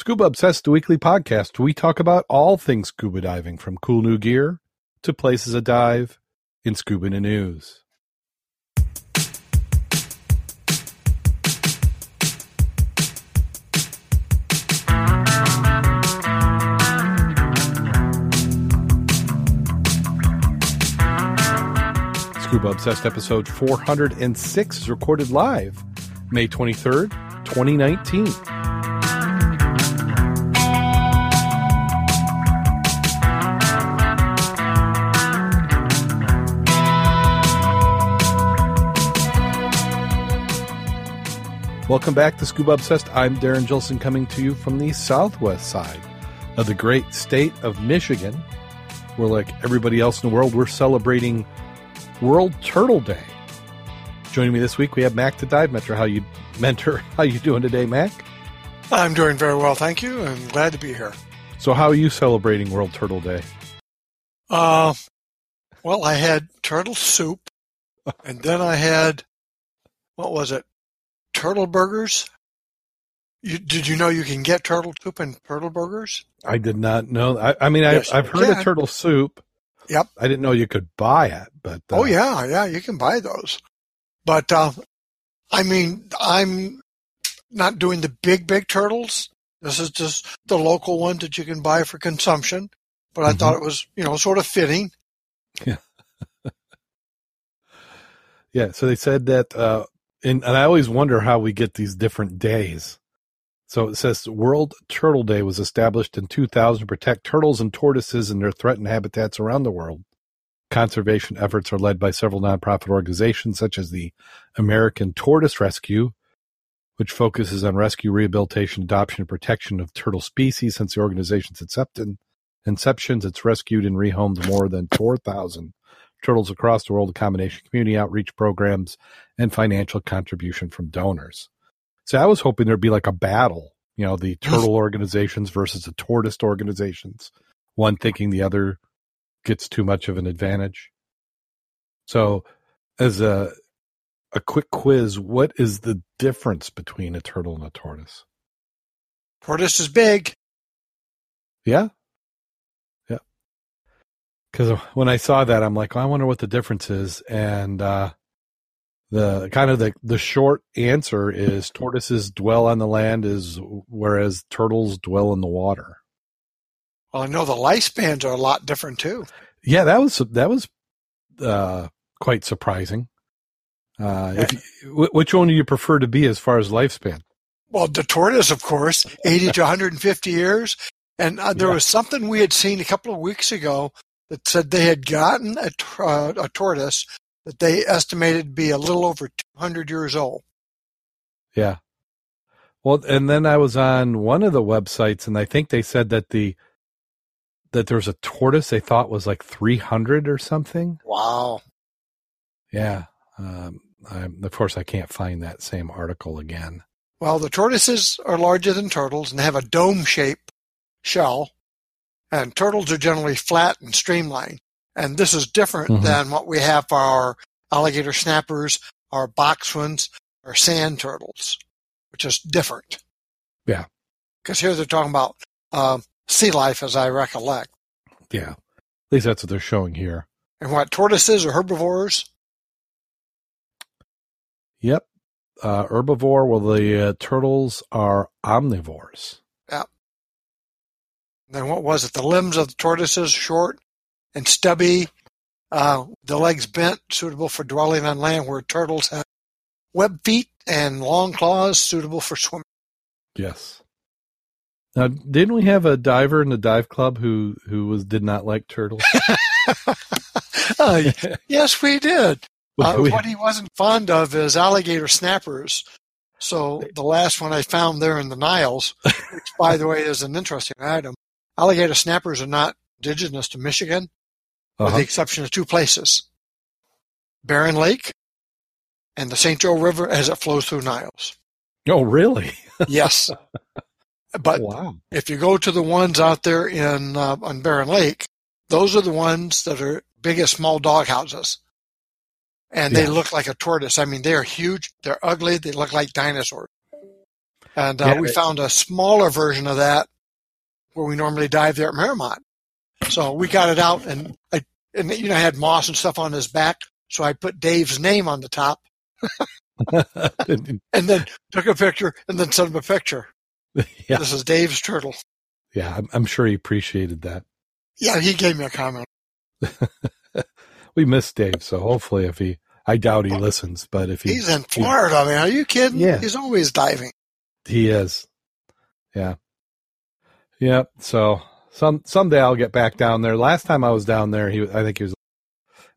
Scuba Obsessed, weekly podcast. We talk about all things scuba diving, from cool new gear to places to dive in scuba news. Scuba Obsessed episode 406 is recorded live May 23rd, 2019. Welcome back to Scuba Obsessed. I'm Darren Gilson coming to you from the southwest side of the great state of Michigan. Where, like everybody else in the world, we're celebrating World Turtle Day. Joining me this week, we have Mac the Dive Mentor. How you mentor? How you doing today, Mac? I'm doing very well, thank you. I'm glad to be here. So, how are you celebrating World Turtle Day? Uh, well, I had turtle soup, and then I had what was it? Turtle burgers. You, did you know you can get turtle soup and turtle burgers? I did not know. I, I mean, Yes, I, I've you heard of turtle soup. Yep. I didn't know you could buy it, but uh, Oh yeah, yeah, you can buy those. But uh, I mean, I'm not doing the big, big turtles. This is just the local ones that you can buy for consumption. But I Mhm. thought it was, you know, sort of fitting. Yeah, so they said that, uh, and, and I always wonder how we get these different days. So it says World Turtle Day was established in 2000 to protect turtles and tortoises in their threatened habitats around the world. Conservation efforts are led by several nonprofit organizations such as the American Tortoise Rescue, which focuses on rescue, rehabilitation, adoption, and protection of turtle species. Since the organization's inception, inceptions, it's rescued and rehomed more than 4,000 turtles across the world, a combination of community outreach programs and financial contribution from donors. So I was hoping there'd be like a battle, you know, the turtle organizations versus the tortoise organizations, one thinking the other gets too much of an advantage. So as a a quick quiz, what is the difference between a turtle and a tortoise? Tortoise is big. Yeah. Because when I saw that, I'm like, oh, I wonder what the difference is. And uh, the kind of the, the short answer is tortoises dwell on the land, is whereas turtles dwell in the water. Well, I know the lifespans are a lot different too. Yeah, that was that was uh, quite surprising. Uh, wh- which one do you prefer to be as far as lifespan? Well, the tortoise, of course, 80 to 150 years. And uh, there Yeah. was something we had seen a couple of weeks ago that said they had gotten a, uh, a tortoise that they estimated to be a little over 200 years old. Yeah. Well, and then I was on one of the websites, and I think they said that the that there was a tortoise they thought was like three hundred or something. Wow. Yeah. Um, I, of course, I can't find that same article again. Well, the tortoises are larger than turtles and they have a dome shaped shell. And turtles are generally flat and streamlined. And this is different Mhm. than what we have for our alligator snappers, our boxwoods, our sand turtles, which is different. Yeah. Because here they're talking about um, sea life, as I recollect. Yeah. At least that's what they're showing here. And what tortoises are herbivores? Yep. Uh, herbivore. Well, the uh, turtles are omnivores. Then what was it? The limbs of the tortoises short and stubby, uh, the legs bent, suitable for dwelling on land, where turtles have web feet and long claws, suitable for swimming. Yes. Now, didn't we have a diver in the dive club who who was did not like turtles? Uh, yes, we did. Uh, We- what he wasn't fond of is alligator snappers. So the last one I found there in the Niles, which by the way is an interesting item, alligator snappers are not indigenous to Michigan, with Uh-huh. the exception of two places. Barron Lake and the St. Joe River as it flows through Niles. Oh, really? Yes. But wow. if you go to the ones out there in uh, on Barron Lake, those are the ones that are big as small dog houses. And they Yeah. look like a tortoise. I mean, they're huge. They're ugly. They look like dinosaurs. And uh, Yeah, we it- found a smaller version of that where we normally dive there at Miramont. So we got it out and I, and you know, I had moss and stuff on his back. So I put Dave's name on the top and then took a picture and then sent him a picture. yeah, This is Dave's turtle. yeah, I'm, I'm sure he appreciated that. Yeah, he gave me a comment. We miss Dave, so hopefully, if he, I doubt he listens, but if he, He's in Florida, man. Are you kidding? Yeah. He's always diving. he is, yeah, yep. So some someday I'll get back down there. Last time I was down there, he, I think he was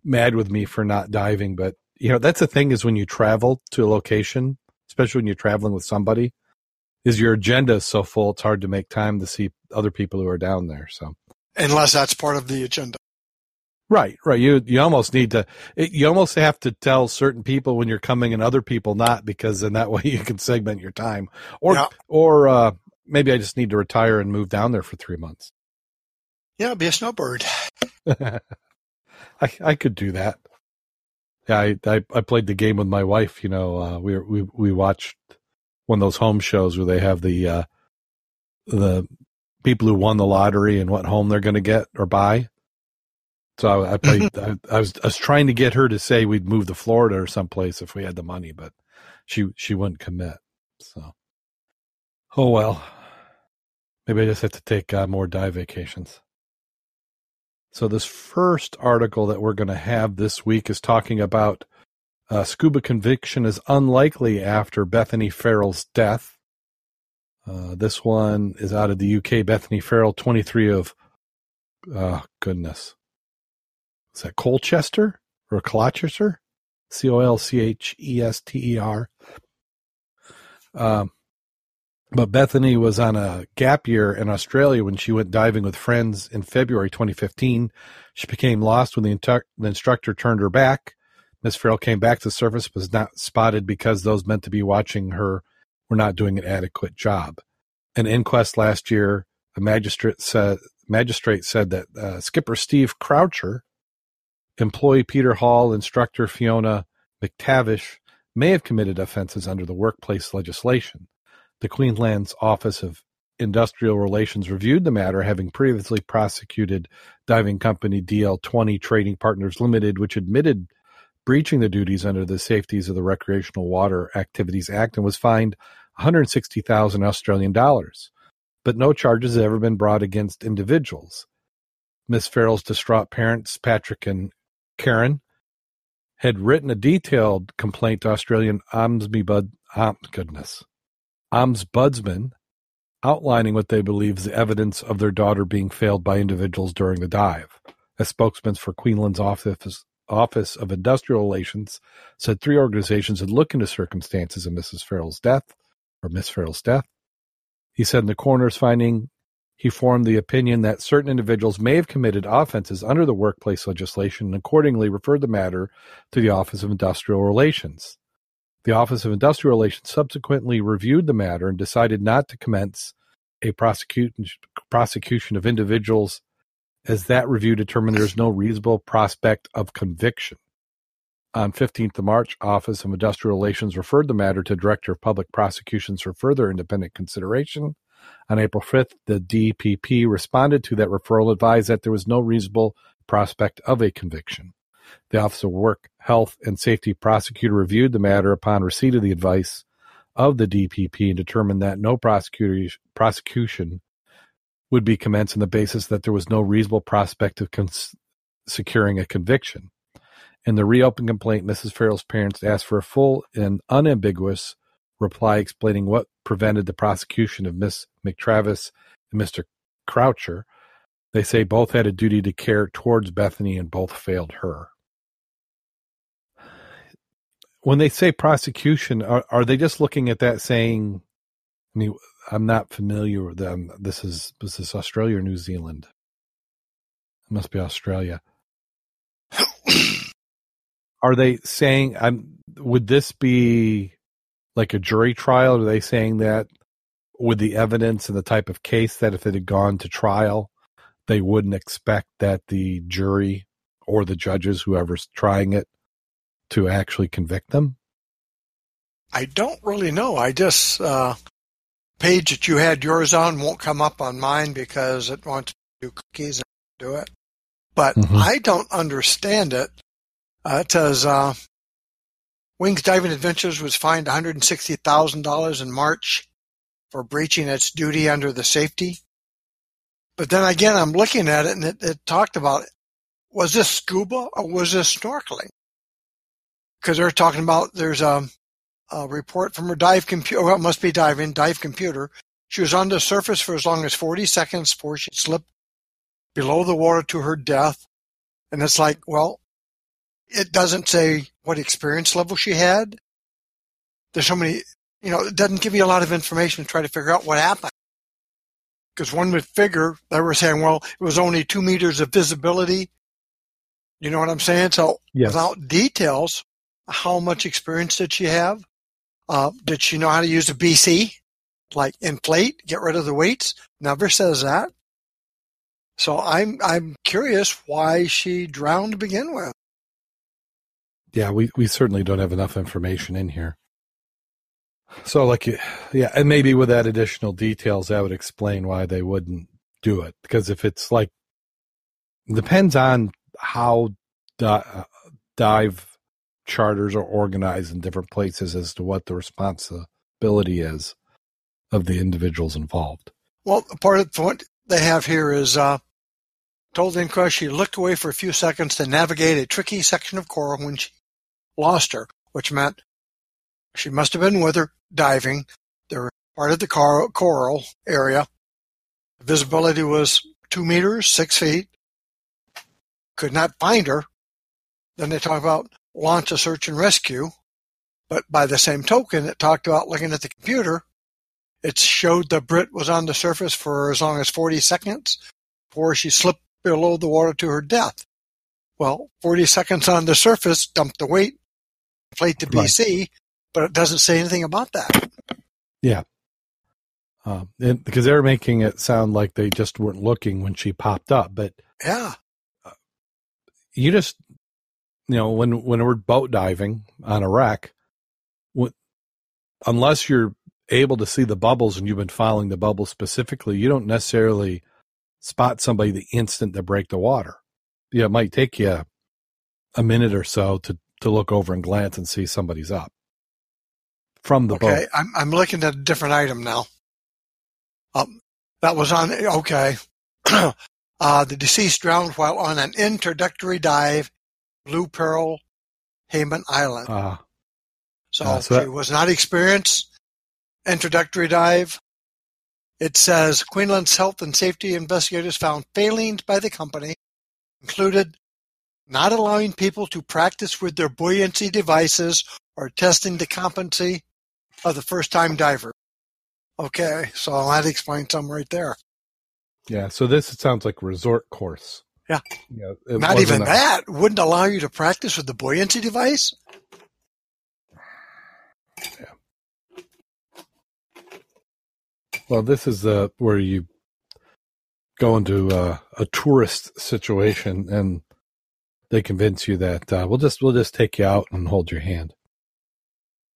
mad with me for not diving, but you know that's the thing is when you travel to a location, especially when you're traveling with somebody, is your agenda is so full it's hard to make time to see other people who are down there. So Unless that's part of the agenda. Right, right. You you almost need to. It, you almost have to tell certain people when you're coming and other people not, because in that way you can segment your time. Or Yeah. or uh, maybe I just need to retire and move down there for three months. Yeah, be a snowbird. I I could do that. Yeah, I, I I played the game with my wife. You know, uh, we we we watched one of those home shows where they have the uh, the people who won the lottery and what home they're going to get or buy. So I, I played. I, I was I was trying to get her to say we'd move to Florida or someplace if we had the money, but she she wouldn't commit. So, oh well. Maybe I just have to take uh, more dive vacations. So this first article that we're going to have this week is talking about uh, scuba conviction is unlikely after Bethany Farrell's death. Uh, this one is out of the UK. Bethany Farrell, 23 of, uh, goodness. Is that Colchester or Colchester? C O L C H E S T E R. Um, but Bethany was on a gap year in Australia when she went diving with friends in February 2015. She became lost when the, the instructor turned her back. Miss Farrell came back to the surface, but was not spotted because those meant to be watching her were not doing an adequate job. An inquest last year, a magistrate said magistrate said that uh, skipper Steve Croucher, employee Peter Hall, instructor Fiona McTavish may have committed offences under the workplace legislation. The Queensland's Office of Industrial Relations reviewed the matter, having previously prosecuted diving company DL20 Trading Partners Limited, which admitted breaching the duties under the Safeties of the Recreational Water Activities Act and was fined 160,000 Australian dollars. But no charges have ever been brought against individuals. Miss Farrell's distraught parents, Patrick and Karen, had written a detailed complaint to Australian Ombudsman, um, goodness, ombudsman outlining what they believe is the evidence of their daughter being failed by individuals during the dive. A spokesman for Queensland's office, office of Industrial Relations said three organizations had looked into circumstances of Mrs. Farrell's death or Miss Farrell's death. He said in the coroner's finding, he formed the opinion that certain individuals may have committed offenses under the workplace legislation and accordingly referred the matter to the Office of Industrial Relations. The Office of Industrial Relations subsequently reviewed the matter and decided not to commence a prosecution of individuals as that review determined there is no reasonable prospect of conviction. On 15th of March, Office of Industrial Relations referred the matter to Director of Public Prosecutions for further independent consideration. On April 5th, the DPP responded to that referral, advised that there was no reasonable prospect of a conviction. The Office of Work, Health, and Safety prosecutor reviewed the matter upon receipt of the advice of the DPP and determined that no prosecution would be commenced on the basis that there was no reasonable prospect of cons- securing a conviction. In the reopened complaint, Mrs. Farrell's parents asked for a full and unambiguous reply explaining what prevented the prosecution of Miss McTravis and Mr. Croucher. They say both had a duty to care towards Bethany and both failed her. When they say prosecution, are, are they just looking at that saying, I mean, I'm not familiar with them. This is this is Australia or New Zealand? It must be Australia. Are they saying I'm would this be like a jury trial? Are they saying that with the evidence and the type of case that if it had gone to trial, they wouldn't expect that the jury or the judges, whoever's trying it, to actually convict them? I don't really know. I just uh, page that you had yours on won't come up on mine because it wants to do cookies and do it. But Mhm. I don't understand it. Uh, it says uh, Wings Diving Adventures was fined $160,000 in March for breaching its duty under the safety. But then again, I'm looking at it and it, it talked about was this scuba or was this snorkeling? Because they're talking about there's a, a report from her dive computer. Oh, well, it must be diving dive computer. She was on the surface for as long as 40 seconds before she slipped below the water to her death. And it's like, well, it doesn't say what experience level she had. There's so many, you know, it doesn't give you a lot of information to try to figure out what happened. Because one would figure they were saying, well, it was only two meters of visibility. You know what I'm saying? So Yes. without details, how much experience did she have? Uh, did she know how to use a BC? Like inflate, get rid of the weights? Never says that. So I'm I'm curious why she drowned to begin with. yeah, we, we certainly don't have enough information in here. So, like, yeah, and maybe with that additional details, that would explain why they wouldn't do it. Because if it's like, depends on how di- uh, dive charters are organized in different places as to what the responsibility is of the individuals involved. Well, part of what they have here is uh, told the inquest she looked away for a few seconds to navigate a tricky section of coral when she lost her, which meant she must have been with her diving. They were part of the cor- coral area. Visibility was two meters, six feet. Could not find her. Then they talk about launch a search and rescue. But by the same token, it talked about looking at the computer it showed the Brit was on the surface for as long as 40 seconds before she slipped below the water to her death. Well, 40 seconds on the surface dumped the weight, inflate the Right. BC, but it doesn't say anything about that. Yeah. Um, and, because they're making it sound like they just weren't looking when she popped up, but Yeah. you just you know when when we're boat diving on a wreck what, unless you're able to see the bubbles and you've been following the bubbles specifically you don't necessarily spot somebody the instant they break the water yeah it might take you a minute or so to to look over and glance and see somebody's up from the Okay. boat Okay, I'm, I'm looking at a different item now. Um, that was on, okay. uh, the deceased drowned while on an introductory dive, Blue Pearl, Hayman Island. uh, So, Uh, so that- she was not experienced. Introductory dive. It says Queensland's health and safety investigators found failings by the company included not allowing people to practice with their buoyancy devices or testing the competency of the first time diver. Okay, so that explains some right there. yeah so this it sounds like resort course Yeah. yeah it Not even a- that wouldn't allow you to practice with the buoyancy device. Well, this is uh, where you go into uh, a tourist situation, and they convince you that uh, we'll just we'll just take you out and hold your hand.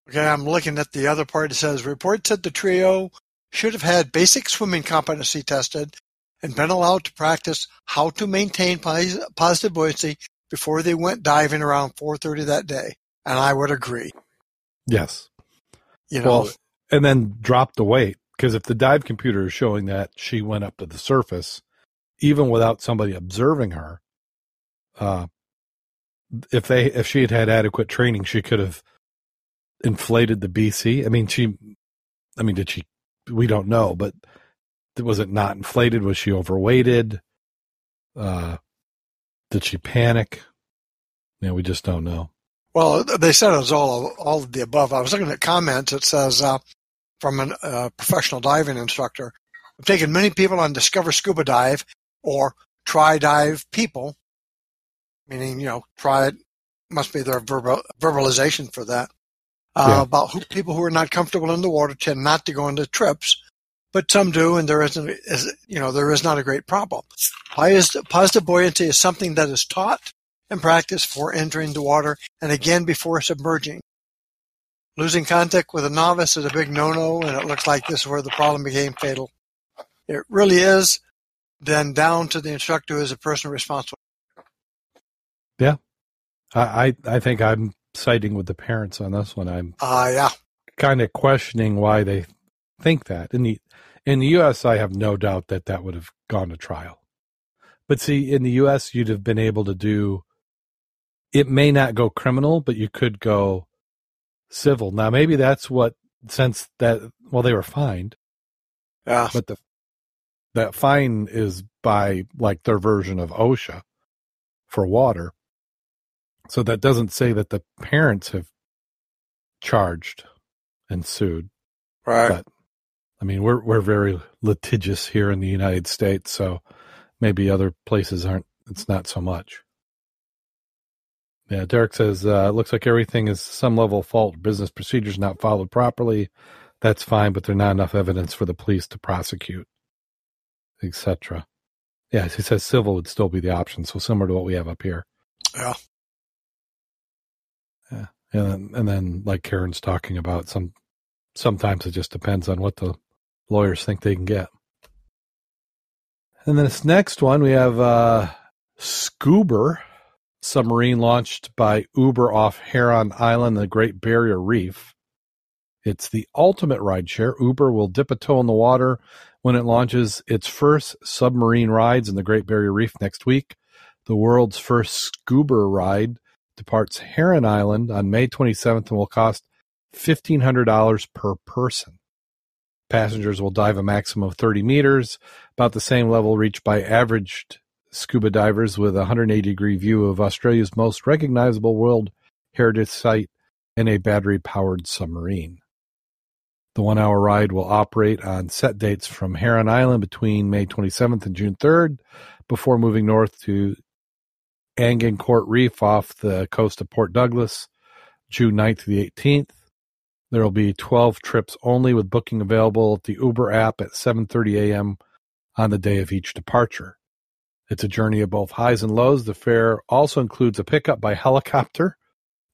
Okay, I'm looking at the other part. It says report said the trio should have had basic swimming competency tested and been allowed to practice how to maintain positive buoyancy before they went diving around 4:30 that day. And I would agree. Yes. You know, Well, and then drop the weight because if the dive computer is showing that she went up to the surface, even without somebody observing her, uh, if they if she had had adequate training, she could have inflated the BC. I mean, she, I mean, did she? We don't know, but was it not inflated? Was she overweighted? Uh, did she panic? Yeah, we just don't know. well, they said it was all all of the above. I was looking at comments. It says uh, from a uh, professional diving instructor, "I've taken many people on Discover Scuba Dive or Try Dive people, meaning you know try it must be their verbal verbalization for that uh, Yeah. about who, people who are not comfortable in the water tend not to go into trips, but some do, and there isn't you know there is not a great problem. Positive buoyancy is something that is taught and practiced before entering the water, and again before submerging. Losing contact with a novice is a big no-no, and it looks like this is where the problem became fatal. It really is. Then down to the instructor who is the person responsible. I, I, I think I'm siding with the parents on this one. I'm Uh, yeah. kind of questioning why they think that. In the in the U.S., I have no doubt that that would have gone to trial. But see, in the U.S., you'd have been able to do. It may not go criminal, but you could go civil. Now, maybe that's what since that well they were fined, Yeah. but the that fine is by like their version of OSHA for water. So that doesn't say that the parents have charged and sued. Right. But I mean, we're we're very litigious here in the United States, so maybe other places aren't. It's not so much. Yeah, Derek says uh, it looks like everything is some level of fault. Business procedures not followed properly. That's fine, but there's not enough evidence for the police to prosecute, etc. Yeah, he says civil would still be the option, so similar to what we have up here. Yeah. Yeah, and then, and then like Karen's talking about, some sometimes it just depends on what the lawyers think they can get. And this next one we have uh, ScUber submarine launched by Uber off Heron Island, the Great Barrier Reef. It's the ultimate rideshare. Uber will dip a toe in the water when it launches its first submarine rides in the Great Barrier Reef next week. The world's first ScUber ride departs Heron Island on May 27th and will cost $1,500 per person. Passengers will dive a maximum of 30 meters, about the same level reached by average scuba divers with a 180 degree view of Australia's most recognizable World Heritage Site in a battery powered submarine. The one hour ride will operate on set dates from Heron Island between May 27th and June 3rd before moving north to Agincourt Reef off the coast of Port Douglas, June 9th to the 18th. There will be 12 trips only with booking available at the Uber app at 7:30 a.m. on the day of each departure. It's a journey of both highs and lows. The fare also includes a pickup by helicopter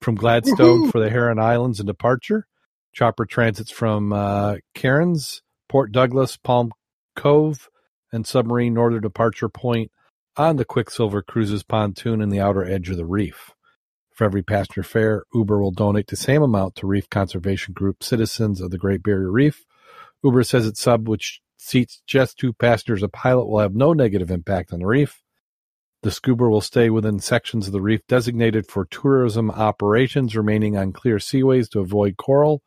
from Gladstone Woohoo! for the Heron Islands and departure. Chopper transits from uh, Cairns, Port Douglas, Palm Cove, and submarine northern departure point on the Quicksilver Cruises pontoon in the outer edge of the reef. For every passenger fare, Uber will donate the same amount to Reef Conservation Group Citizens of the Great Barrier Reef. Uber says its sub, which seats just two passengers a pilot, will have no negative impact on the reef. The ScUber will stay within sections of the reef designated for tourism operations, remaining on clear seaways to avoid coral,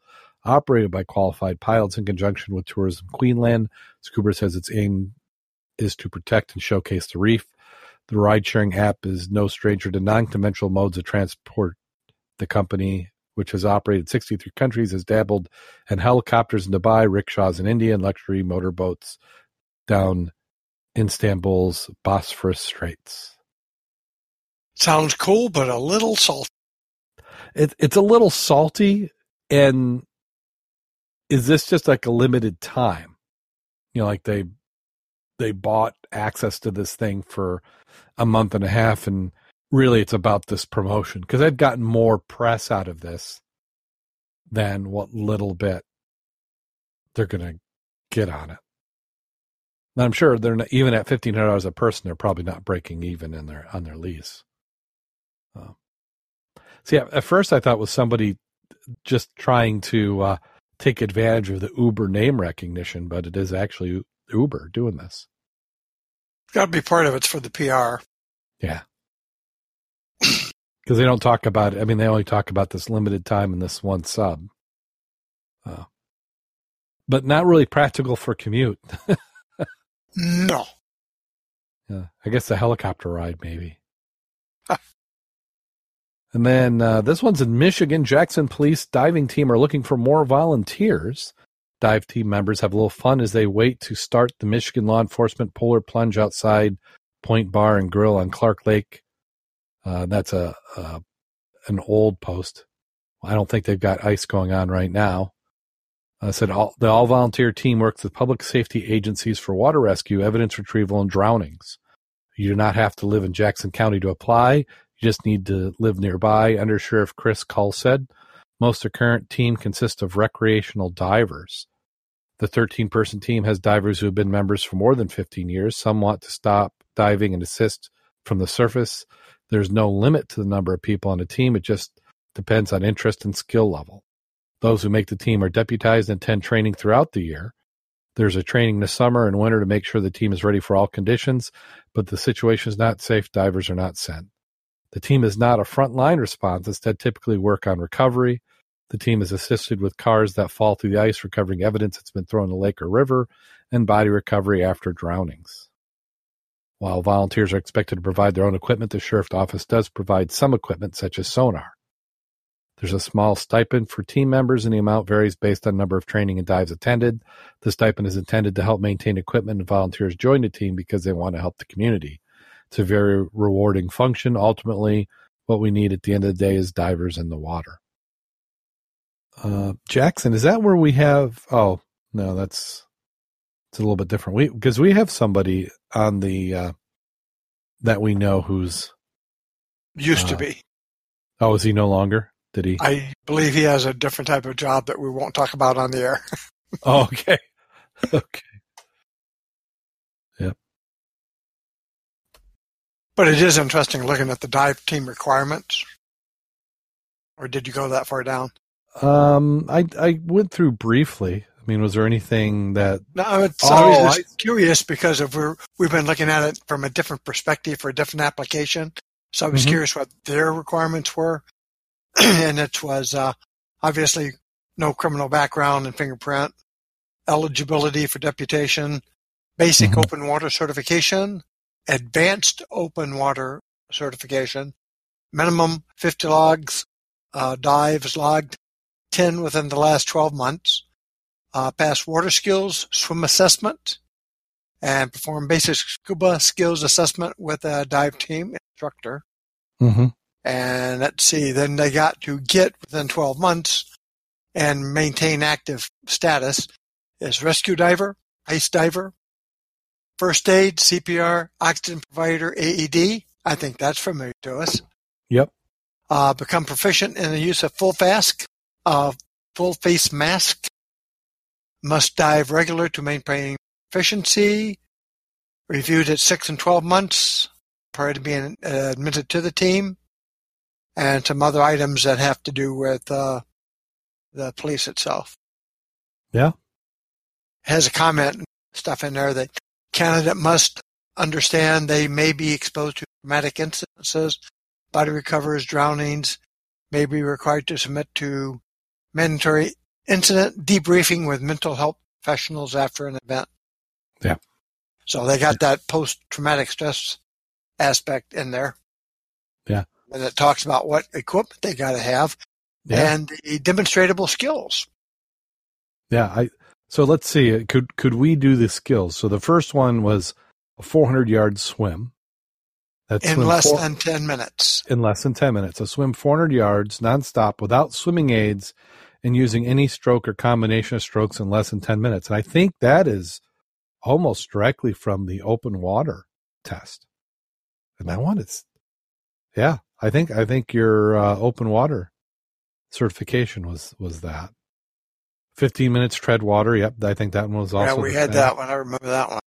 operated by qualified pilots in conjunction with Tourism Queensland. ScUber says its aim is to protect and showcase the reef. The ride sharing app is no stranger to non conventional modes of transport. The company, which has operated 63 countries, has dabbled in helicopters in Dubai, rickshaws in India, and luxury motorboats down Istanbul's Bosphorus Straits. Sounds cool, but a little salty. It, it's a little salty. And is this just like a limited time? You know, like they they bought access to this thing for a month and a half and really it's about this promotion because i've gotten more press out of this than what little bit they're going to get on it. And i'm sure they're not even at $1500 a person they're probably not breaking even in their on their lease. Uh, see at first i thought was somebody just trying to uh, take advantage of the uber name recognition but it is actually uber doing this Got to be part of it's for the PR. Yeah. Because they don't talk about it. I mean, they only talk about this limited time and this one sub. Uh, but not really practical for commute. No. yeah, I guess the helicopter ride, maybe. and then uh, this one's in Michigan. Jackson Police diving team are looking for more volunteers. Dive team members have a little fun as they wait to start the Michigan Law Enforcement Polar Plunge outside Point Bar and Grill on Clark Lake. Uh, that's a, a an old post. I don't think they've got ice going on right now. I uh, said all, the all volunteer team works with public safety agencies for water rescue, evidence retrieval, and drownings. You do not have to live in Jackson County to apply. You just need to live nearby. Under Sheriff Chris Cull said, Most of the current team consists of recreational divers. The 13 person team has divers who have been members for more than 15 years. Some want to stop diving and assist from the surface. There's no limit to the number of people on a team. It just depends on interest and skill level. Those who make the team are deputized and attend training throughout the year. There's a training this summer and winter to make sure the team is ready for all conditions, but the situation is not safe. Divers are not sent. The team is not a frontline response. Instead, typically work on recovery. The team is assisted with cars that fall through the ice, recovering evidence that's been thrown in the lake or river, and body recovery after drownings. While volunteers are expected to provide their own equipment, the sheriff's office does provide some equipment, such as sonar. There's a small stipend for team members, and the amount varies based on number of training and dives attended. The stipend is intended to help maintain equipment, and volunteers join the team because they want to help the community. It's a very rewarding function. Ultimately, what we need at the end of the day is divers in the water. Uh, Jackson, is that where we have? Oh no, that's it's a little bit different. We because we have somebody on the uh, that we know who's Used to Uh, be. oh is he no longer? Did he? I believe he has a different type of job that we won't talk about on the air. Oh, okay, okay. Yep. But it is interesting looking at the dive team requirements. Or did you go that far down? Um, I I went through briefly. I mean, was there anything that? No, it's Oh, I was I- curious because of we're, we've been looking at it from a different perspective for a different application. So I was Mhm. curious what their requirements were. and it was uh, obviously no criminal background and fingerprint, eligibility for deputation, basic Mhm. open water certification, advanced open water certification, minimum 50 logs, uh, dives logged, 10 within the last 12 months, uh, pass water skills, swim assessment, and perform basic scuba skills assessment with a dive team instructor. Mm-hmm. And let's see, then they got to get within 12 months and maintain active status as rescue diver, ice diver, first aid, CPR, oxygen provider, AED. I think that's familiar to us. Yep. Uh, become proficient in the use of full mask, uh, full face mask. Must dive regular to maintain efficiency. Reviewed at six and 12 months prior to being uh, admitted to the team. And some other items that have to do with uh, the police itself. Yeah. Has a comment and stuff in there that candidate must understand they may be exposed to traumatic incidences, body recovers, drownings, may be required to submit to mandatory incident debriefing with mental health professionals after an event. Yeah. So they got that post-traumatic stress aspect in there. Yeah. And it talks about what equipment they got to have Yeah. and the demonstrable skills. Yeah, I so let's see. Uh, could could we do the skills? So the first one was a 400 yard swim. That's in less four- than 10 minutes. in less than 10 minutes. So swim 400 yards nonstop without swimming aids and using any stroke or combination of strokes in less than 10 minutes. And I think that is almost directly from the open water test. And that one is, yeah, I think, I think your uh, open water certification was, was that. 15 minutes tread water. Yep. I think that one was also. yeah, we had that one. I remember that one.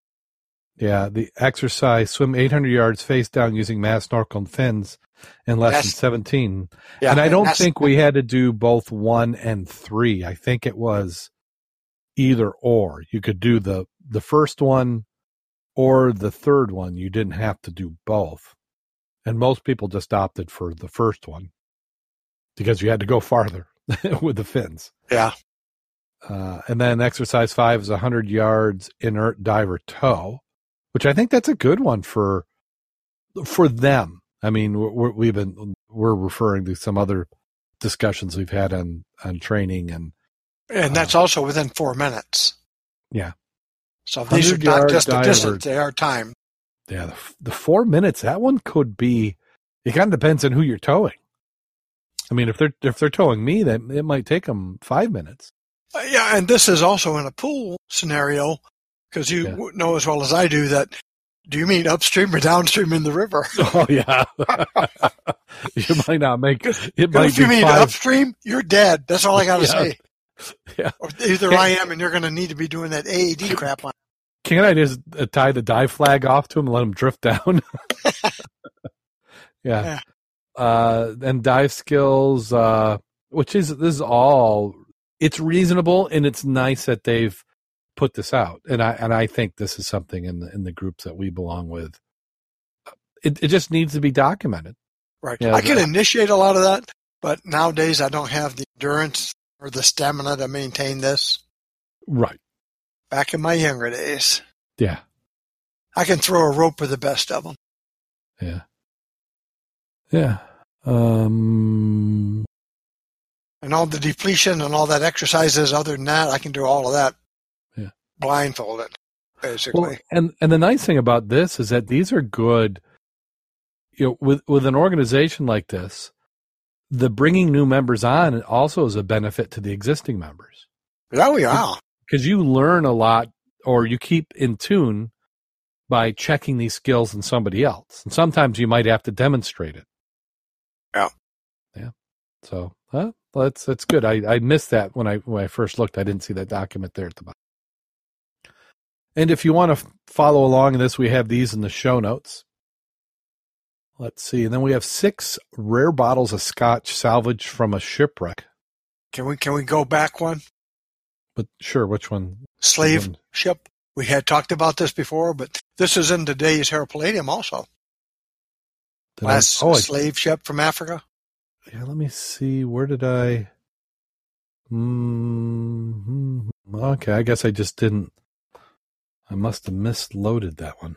Yeah, the exercise swim 800 yards face down using mass snorkel and fins in less than 17. Yeah, and I don't think we had to do both one and three. I think it was either or. You could do the the first one or the third one. You didn't have to do both. And most people just opted for the first one because you had to go farther with the fins. Yeah. Uh, and then exercise five is 100 yards inert diver toe, which I think that's a good one for for them. I mean, we're, we've been we're referring to some other discussions we've had on on training and And that's also within four minutes. Yeah. So these are 100 not just the distance, they are time. yeah, the, the four minutes that one could be. It kind of depends on who you're towing. I mean, if they're if they're towing me, then it might take them five minutes. Uh, yeah, and this is also in a pool scenario because you Yeah. know as well as I do that Do you mean upstream or downstream in the river? Oh yeah, you might not make it. Might if you mean five. upstream, you're dead. That's all I got to Yeah. say. Yeah. Or either I am, and you're going to need to be doing that AED crap on. Can I just uh, tie the dive flag off to him and let him drift down? yeah. Yeah. Uh, and dive skills, uh, which is this is all. It's reasonable and it's nice that they've put this out, and I and I think this is something in the in the groups that we belong with. It it just needs to be documented. Right. Yeah, I can the- initiate a lot of that, but nowadays I don't have the endurance or the stamina to maintain this. Right. Back in my younger days, Yeah. I can throw a rope with the best of them. Yeah. Yeah. Um. And all the depletion and all that exercises, other than that, I can do all of that. Blindfolded, basically. Well, and and the nice thing about this is that these are good. You know, with with an organization like this, the bringing new members on also is a benefit to the existing members oh, yeah. because you learn a lot or you keep in tune by checking these skills in somebody else, and sometimes you might have to demonstrate it. Yeah. Yeah. So, huh? Well, that's that's good. I I missed that when I when I first looked. I didn't see that document there at the bottom. And if you want to follow along in this, we have these in the show notes. Let's see. And then we have six rare bottles of scotch salvaged from a shipwreck. Can we can we go back one? But sure, which one? Slave One. ship. We had talked about this before, but this is in today's Herald Palladium also. Did I- Last oh, I- slave ship from Africa. yeah, let me see. Where did I? mm Okay, I guess I just didn't. I must have misloaded that one.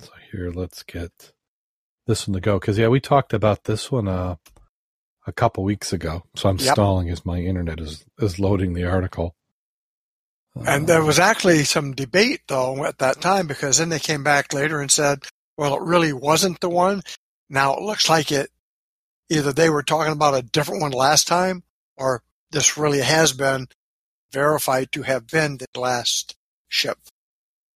So here, let's get this one to go. Because yeah, we talked about this one uh, a couple weeks ago. So I'm Yep. stalling as my internet is is loading the article. And Uh, there was actually some debate though at that time because then they came back later and said, well, it really wasn't the one. Now it looks like it, either they were talking about a different one last time or this really has been verified to have been the last ship.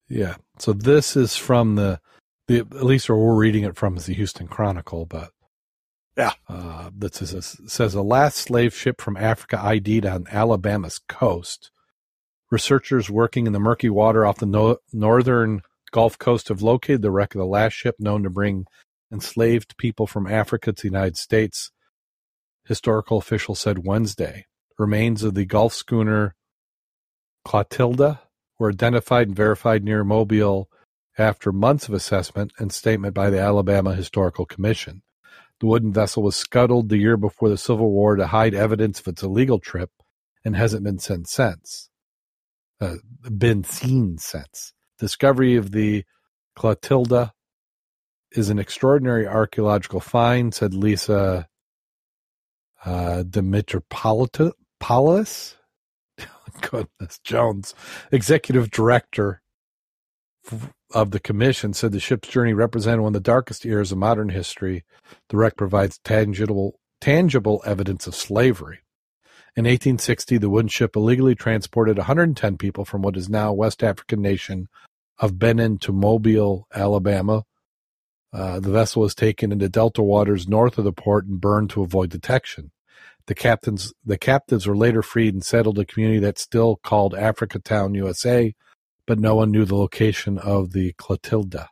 Yeah. So this is from the the at least where we're reading it from is the Houston Chronicle, but Yeah. uh, that says says a last slave ship from Africa ID'd on Alabama's coast. Researchers working in the murky water off the no- northern Gulf Coast have located the wreck of the last ship known to bring enslaved people from Africa to the United States. Historical officials said Wednesday. Remains of the Gulf schooner Clotilda were identified and verified near Mobile after months of assessment and statement by the Alabama Historical Commission. The wooden vessel was scuttled the year before the Civil War to hide evidence of its illegal trip and hasn't been seen since. Uh, been seen since. Discovery of the Clotilda is an extraordinary archaeological find, said Lisa uh, Demetropoulos. Goodness, Jones, executive director of the commission, said the ship's journey represented one of the darkest eras of modern history. The wreck provides tangible, tangible evidence of slavery. In 1860, the wooden ship illegally transported 110 people from what is now West African nation of Benin to Mobile, Alabama. Uh, the vessel was taken into Delta waters north of the port and burned to avoid detection. The captains, the captives were later freed and settled a community that's still called Africa Town, USA, but no one knew the location of the Clotilda.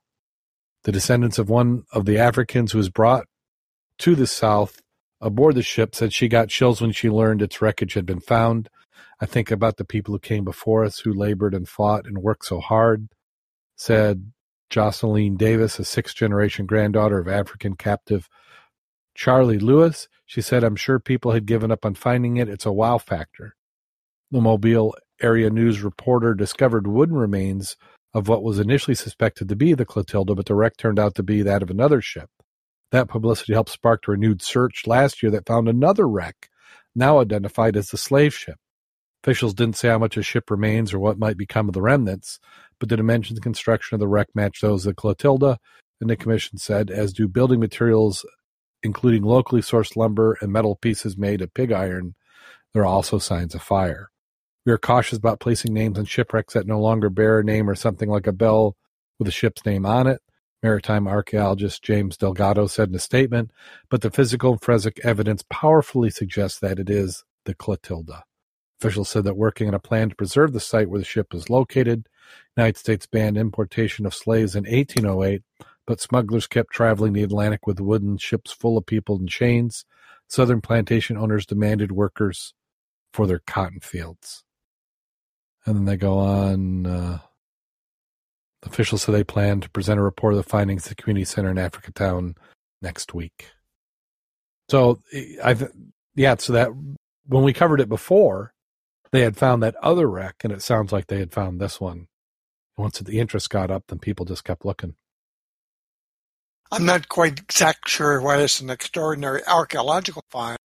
The descendants of one of the Africans who was brought to the South aboard the ship said she got chills when she learned its wreckage had been found. I think about the people who came before us who labored and fought and worked so hard, said Jocelyn Davis, a sixth generation granddaughter of African captive Charlie Lewis. She said, I'm sure people had given up on finding it. It's a wow factor. The Mobile area news reporter discovered wooden remains of what was initially suspected to be the Clotilda, but the wreck turned out to be that of another ship. That publicity helped spark a renewed search last year that found another wreck, now identified as the slave ship. Officials didn't say how much a ship remains or what might become of the remnants, but the dimensions and construction of the wreck matched those of the Clotilda, and the commission said, as do building materials, including locally sourced lumber and metal pieces made of pig iron. There are also signs of fire. We are cautious about placing names on shipwrecks that no longer bear a name or something like a bell with a ship's name on it. Maritime archaeologist James Delgado said in a statement, but the physical and forensic evidence powerfully suggests that it is the Clotilda. Officials said that working on a plan to preserve the site where the ship is located, United States banned importation of slaves in 1808, but smugglers kept traveling the Atlantic with wooden ships full of people in chains. Southern plantation owners demanded workers for their cotton fields. And then they go on. Uh, Officials say they plan to present a report of the findings to the community center in Africatown next week. So I, yeah, so that when we covered it before, they had found that other wreck, and it sounds like they had found this one. Once the interest got up, then people just kept looking. I'm not quite exact sure why it's an extraordinary archaeological find.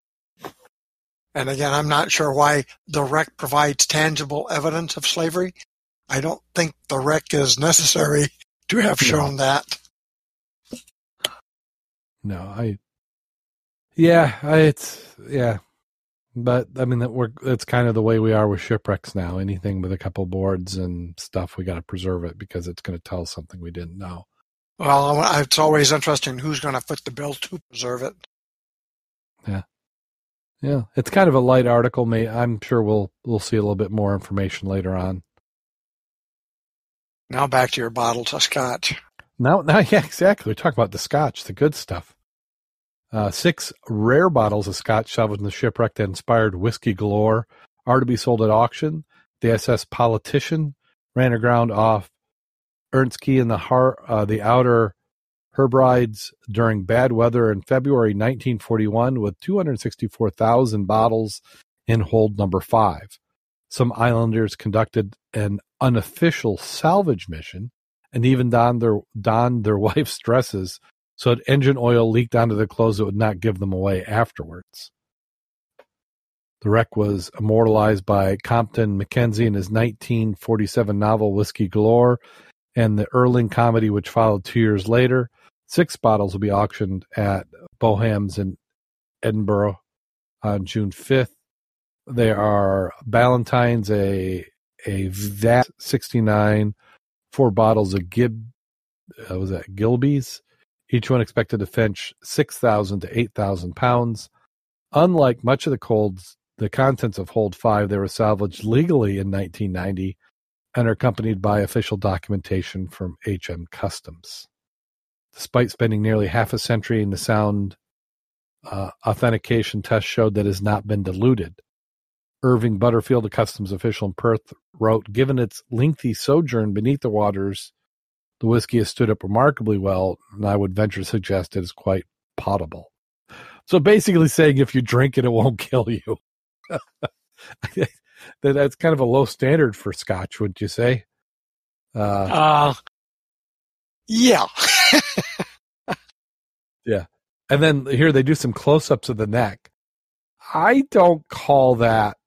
And again, I'm not sure why the wreck provides tangible evidence of slavery. I don't think the wreck is necessary to have shown no. that. No, I. Yeah, I, it's yeah, but I mean that we're that's kind of the way we are with shipwrecks now. Anything with a couple boards and stuff, we got to preserve it because it's going to tell something we didn't know. Well, it's always interesting who's going to foot the bill to preserve it. Yeah, yeah, it's kind of a light article. May I'm sure we'll we'll see a little bit more information later on. Now back to your bottles of scotch. Now, now, yeah, exactly. We talk about the scotch, the good stuff. Uh, six rare bottles of scotch salvaged in the shipwreck that inspired whiskey galore are to be sold at auction. The SS Politician ran aground off Eriskay in the uh, the outer Hebrides during bad weather in February 1941 with 264,000 bottles in hold number five. Some islanders conducted an unofficial salvage mission and even donned their donned their wife's dresses so that engine oil leaked onto their clothes that would not give them away afterwards. The wreck was immortalized by Compton Mackenzie in his 1947 novel Whiskey Galore and the Ealing comedy which followed two years later. Six bottles will be auctioned at Bonhams in Edinburgh on June 5th. There are Ballantine's, a a VAT 69, four bottles of Gib, uh, was that Gilbey's? Each one expected to fetch 6,000 to 8,000 pounds. Unlike much of the colds, the contents of Hold 5, they were salvaged legally in 1990 and are accompanied by official documentation from HM Customs. Despite spending nearly half a century in the sound, uh, authentication test showed that it has not been diluted. Irving Butterfield, a customs official in Perth, wrote, Given its lengthy sojourn beneath the waters, the whiskey has stood up remarkably well, and I would venture to suggest it is quite potable. So basically saying if you drink it, it won't kill you. That's kind of a low standard for scotch, would you say? Uh, uh yeah. yeah. And then here they do some close ups of the neck. I don't call that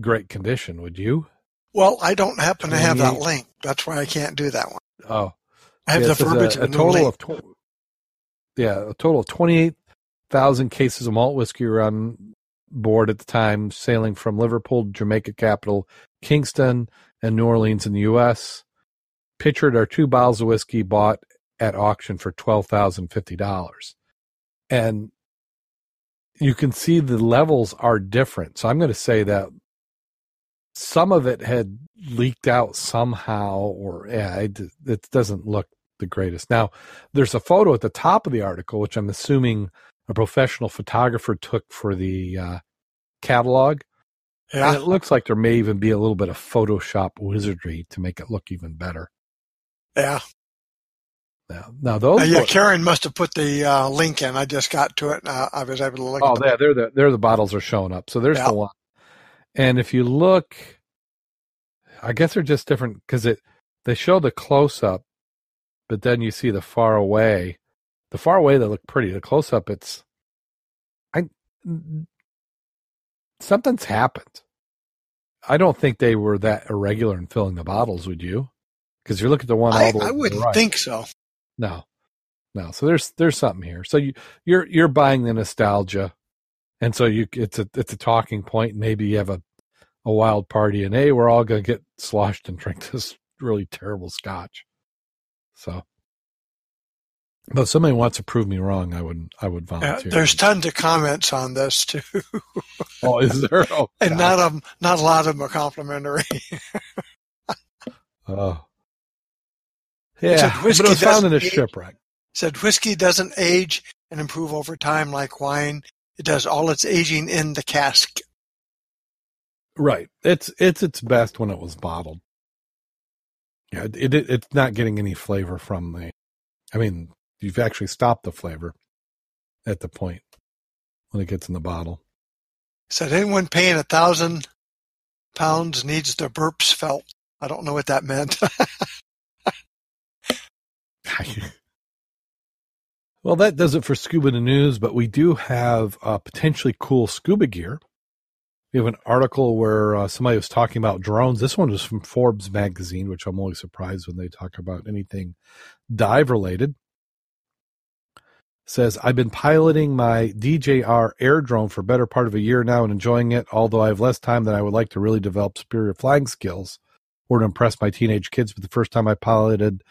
great condition, would you? Well, I don't happen to have that link. That's why I can't do that one. Oh, I have yeah, the verbiage a, a total of tw- yeah, a total of twenty eight thousand cases of malt whiskey on board at the time, sailing from Liverpool, Jamaica capital, Kingston, and New Orleans in the U.S. Pictured are two bottles of whiskey bought at auction for twelve thousand fifty dollars, and you can see the levels are different. So I'm going to say that some of it had leaked out somehow, or yeah, it, it doesn't look the greatest. Now, there's a photo at the top of the article, which I'm assuming a professional photographer took for the uh, catalog. Yeah. And it looks like there may even be a little bit of Photoshop wizardry to make it look even better. Yeah. Now, now those. Uh, yeah, Karen must have put the uh, link in. I just got to it. And I was able to look. Oh, yeah, they're the they're the bottles are showing up. So there's yeah. the one. And if you look, I guess they're just different because it they show the close up, but then you see the far away. The far away they look pretty. The close up, it's I something's happened. I don't think they were that irregular in filling the bottles. Would you? Because you look at the one. I, I wouldn't right. think so. No, no. So there's there's something here. So you you're you're buying the nostalgia and so you it's a it's a talking point. Maybe you have a a wild party, and hey, we're all going to get sloshed and drink this really terrible scotch. So, but if somebody wants to prove me wrong, I would I would Yeah, volunteer. there's tons of comments on this too, oh, is there? Oh, and not of not a lot of them are complimentary. Oh. Said Yeah, but whiskey it was found in a age- shipwreck. Said whiskey doesn't age and improve over time like wine. It does all its aging in the cask. Right. It's it's its best when it was bottled. Yeah, it, it it's not getting any flavor from the. I mean, you've actually stopped the flavor at the point when it gets in the bottle. Said anyone paying a thousand pounds needs their burps felt. I don't know what that meant. well, that does it for scuba news, but we do have uh, potentially cool scuba gear. We have an article where uh, somebody was talking about drones. This one was from Forbes magazine, which I'm always surprised when they talk about anything dive related. Says, I've been piloting my DJI air drone for better part of a year now and enjoying it, although I have less time than I would like to really develop superior flying skills or to impress my teenage kids. But the first time I piloted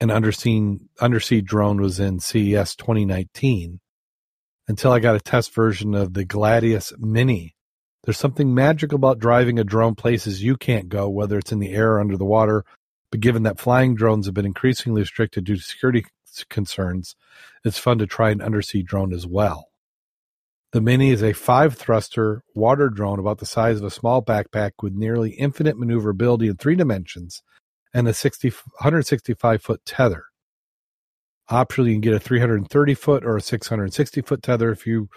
an undersea, undersea drone was in CES 2019 until I got a test version of the Gladius Mini. There's something magical about driving a drone places you can't go, whether it's in the air or under the water. But given that flying drones have been increasingly restricted due to security concerns, it's fun to try an undersea drone as well. The Mini is a five thruster water drone about the size of a small backpack with nearly infinite maneuverability in three dimensions and a 60, 165 foot tether. Optionally, you can get a 330 foot or a 660 foot tether if you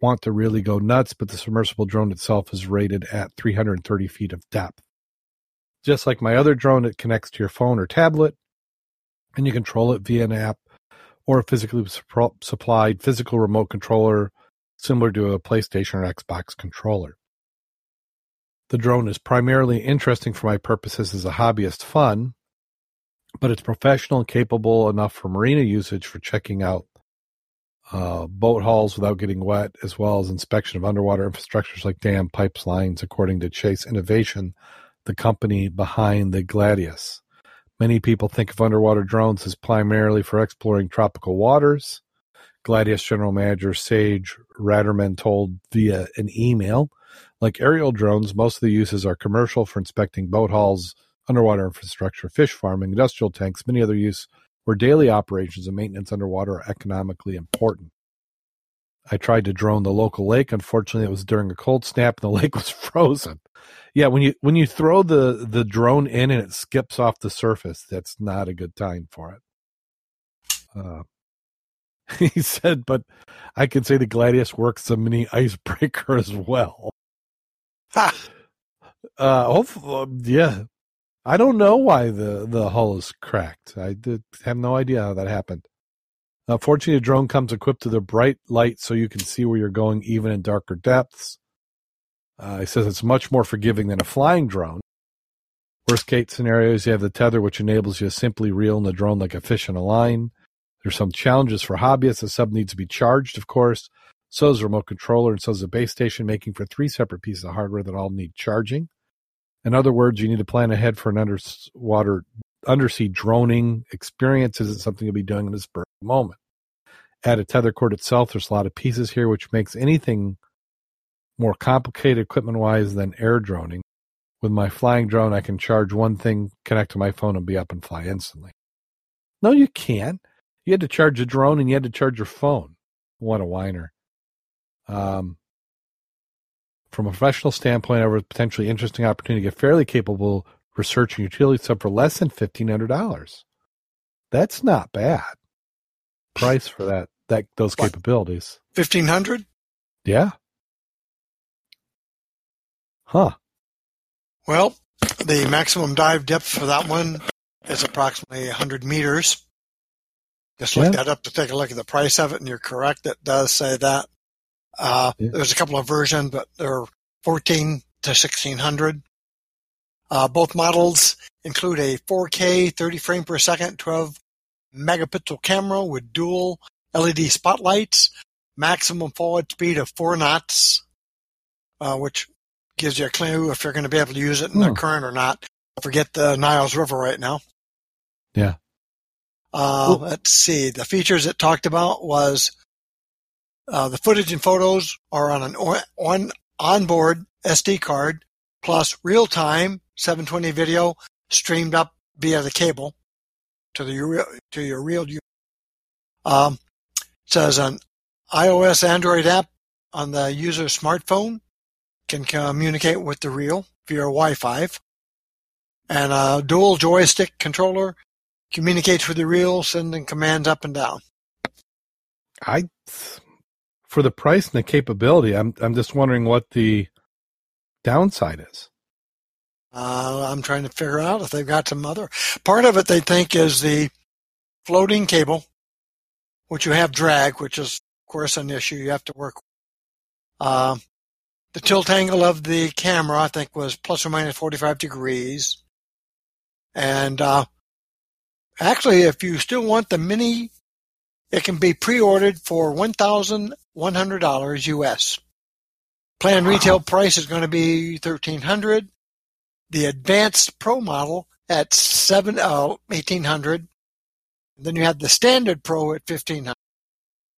want to really go nuts, but the submersible drone itself is rated at 330 feet of depth. Just like my other drone, it connects to your phone or tablet, and you control it via an app or a physically supp- supplied physical remote controller similar to a PlayStation or Xbox controller. The drone is primarily interesting for my purposes as a hobbyist fun, but it's professional and capable enough for marina usage for checking out uh, boat hulls without getting wet, as well as inspection of underwater infrastructures like dam pipes lines, according to Chase Innovation, the company behind the Gladius. Many people think of underwater drones as primarily for exploring tropical waters. Gladius general manager Sage Ratterman told via an email, like aerial drones, most of the uses are commercial for inspecting boat hulls, underwater infrastructure, fish farming, industrial tanks, many other use where daily operations and maintenance underwater are economically important. I tried to drone the local lake. Unfortunately, it was during a cold snap and the lake was frozen. Yeah, when you when you throw the the drone in and it skips off the surface, that's not a good time for it. Uh, he said, but I can say the Gladius works a mini icebreaker as well. Ha! Uh, hopefully, yeah. I don't know why the, the hull is cracked. I did, have no idea how that happened. Uh, fortunately, the drone comes equipped with a bright light so you can see where you're going even in darker depths. Uh, he says it's much more forgiving than a flying drone. Worst case scenarios, you have the tether, which enables you to simply reel in the drone like a fish in a line. There's some challenges for hobbyists. The sub needs to be charged, of course. So is the remote controller, and so is the base station, making for three separate pieces of hardware that all need charging. In other words, you need to plan ahead for an underwater undersea droning experience isn't something you'll be doing in this moment. Add a tether cord itself. There's a lot of pieces here, which makes anything more complicated equipment wise than air droning. With my flying drone, I can charge one thing, connect to my phone, and be up and fly instantly. No, you can't. You had to charge a drone and you had to charge your phone. What a whiner. Um, from a professional standpoint, I have a potentially interesting opportunity to get fairly capable research and utility sub for less than fifteen hundred dollars. That's not bad price for that that those What? capabilities. Fifteen hundred? Yeah. Huh. Well, the maximum dive depth for that one is approximately 100 meters. Just look Yeah. that up to take a look at the price of it, and you're correct. It does say that. Uh, Yeah. There's a couple of versions, but they're 14 to 1600. Uh, both models include a 4K 30 frame per second 12 megapixel camera with dual LED spotlights, maximum forward speed of four knots, uh, which gives you a clue if you're going to be able to use it in Hmm. the current or not. Forget the Niles River right now. Yeah. Uh, let's see. The features it talked about was uh, the footage and photos are on an on, on onboard SD card plus reel time 720 video streamed up via the cable to the to your real. Um, says an iOS Android app on the user's smartphone can communicate with the reel via Wi-Fi, and a dual joystick controller communicates with the reel, sending commands up and down. I, for the price and the capability, I'm I'm just wondering what the downside is. Uh, I'm trying to figure out if they've got some other part of it. They think is the floating cable, which you have drag, which is of course an issue you have to work. With. Uh, the tilt angle of the camera, I think, was plus or minus 45 degrees. And uh, actually, if you still want the mini, it can be pre-ordered for $1,100 US. Planned wow. retail price is going to be 1300 The advanced pro model at seven, uh, 1800 Then you have the standard pro at 1500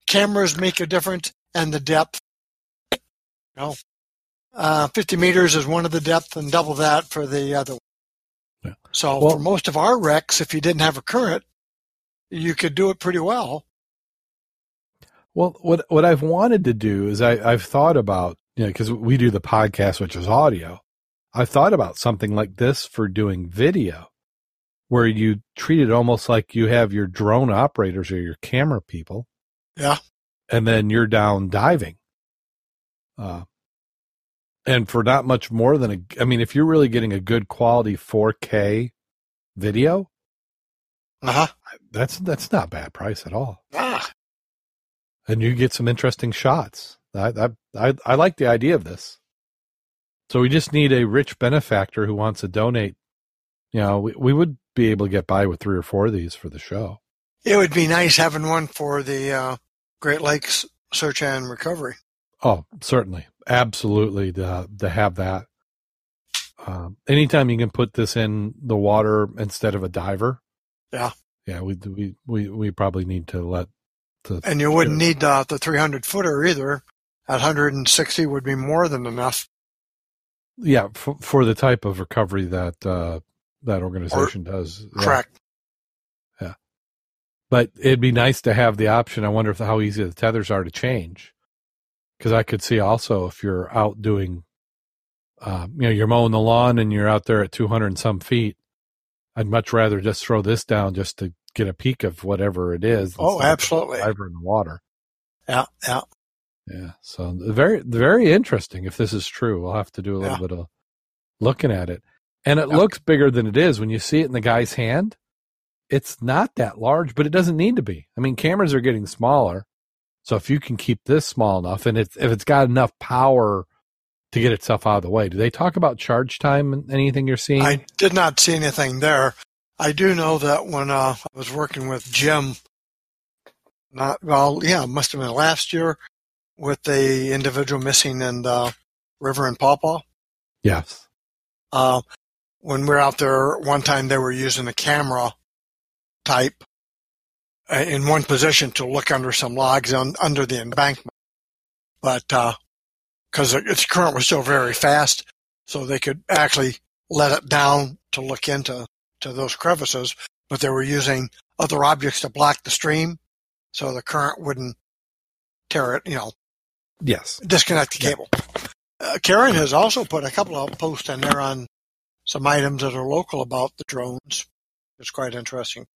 Cameras make a difference and the depth. You know, uh, 50 meters is one of the depth and double that for the other one. Yeah. So well, for most of our wrecks, if you didn't have a current, you could do it pretty well. Well, what what I've wanted to do is I, I've thought about you know because we do the podcast which is audio. I've thought about something like this for doing video, where you treat it almost like you have your drone operators or your camera people. Yeah. And then you're down diving. Uh, and for not much more than a, I mean, if you're really getting a good quality 4K video, uh huh, that's that's not bad price at all. Ah. And you get some interesting shots. I, I I I like the idea of this. So we just need a rich benefactor who wants to donate. You know, we, we would be able to get by with three or four of these for the show. It would be nice having one for the uh, Great Lakes search and recovery. Oh, certainly absolutely to to have that. Um, anytime you can put this in the water instead of a diver, yeah, yeah, we we we we probably need to let the and you wouldn't need uh, the 300 footer either. At 160 would be more than enough. Yeah, for, for the type of recovery that uh, that organization or, does. Correct. Yeah. yeah. But it'd be nice to have the option. I wonder if how easy the tethers are to change because I could see also if you're out doing, uh, you know, you're mowing the lawn and you're out there at 200 and some feet. I'd much rather just throw this down just to get a peek of whatever it is. Oh, absolutely. Diver in the water. Yeah, yeah, yeah. So very, very interesting. If this is true, we'll have to do a little yeah. bit of looking at it. And it yeah. looks bigger than it is when you see it in the guy's hand. It's not that large, but it doesn't need to be. I mean, cameras are getting smaller so if you can keep this small enough, and it's, if it's got enough power to get itself out of the way, do they talk about charge time and anything you're seeing? I did not see anything there. I do know that when uh, I was working with Jim, not well, yeah, must have been last year with the individual missing in the river in Pawpaw. Yes. Uh, when we were out there, one time they were using a camera type in one position to look under some logs on, under the embankment. But because uh, its current was so very fast, so they could actually let it down to look into to those crevices, but they were using other objects to block the stream, so the current wouldn't tear it. You know, yes, disconnect the cable. Uh, Karen has also put a couple of posts in there on some items that are local about the drones. It's quite interesting.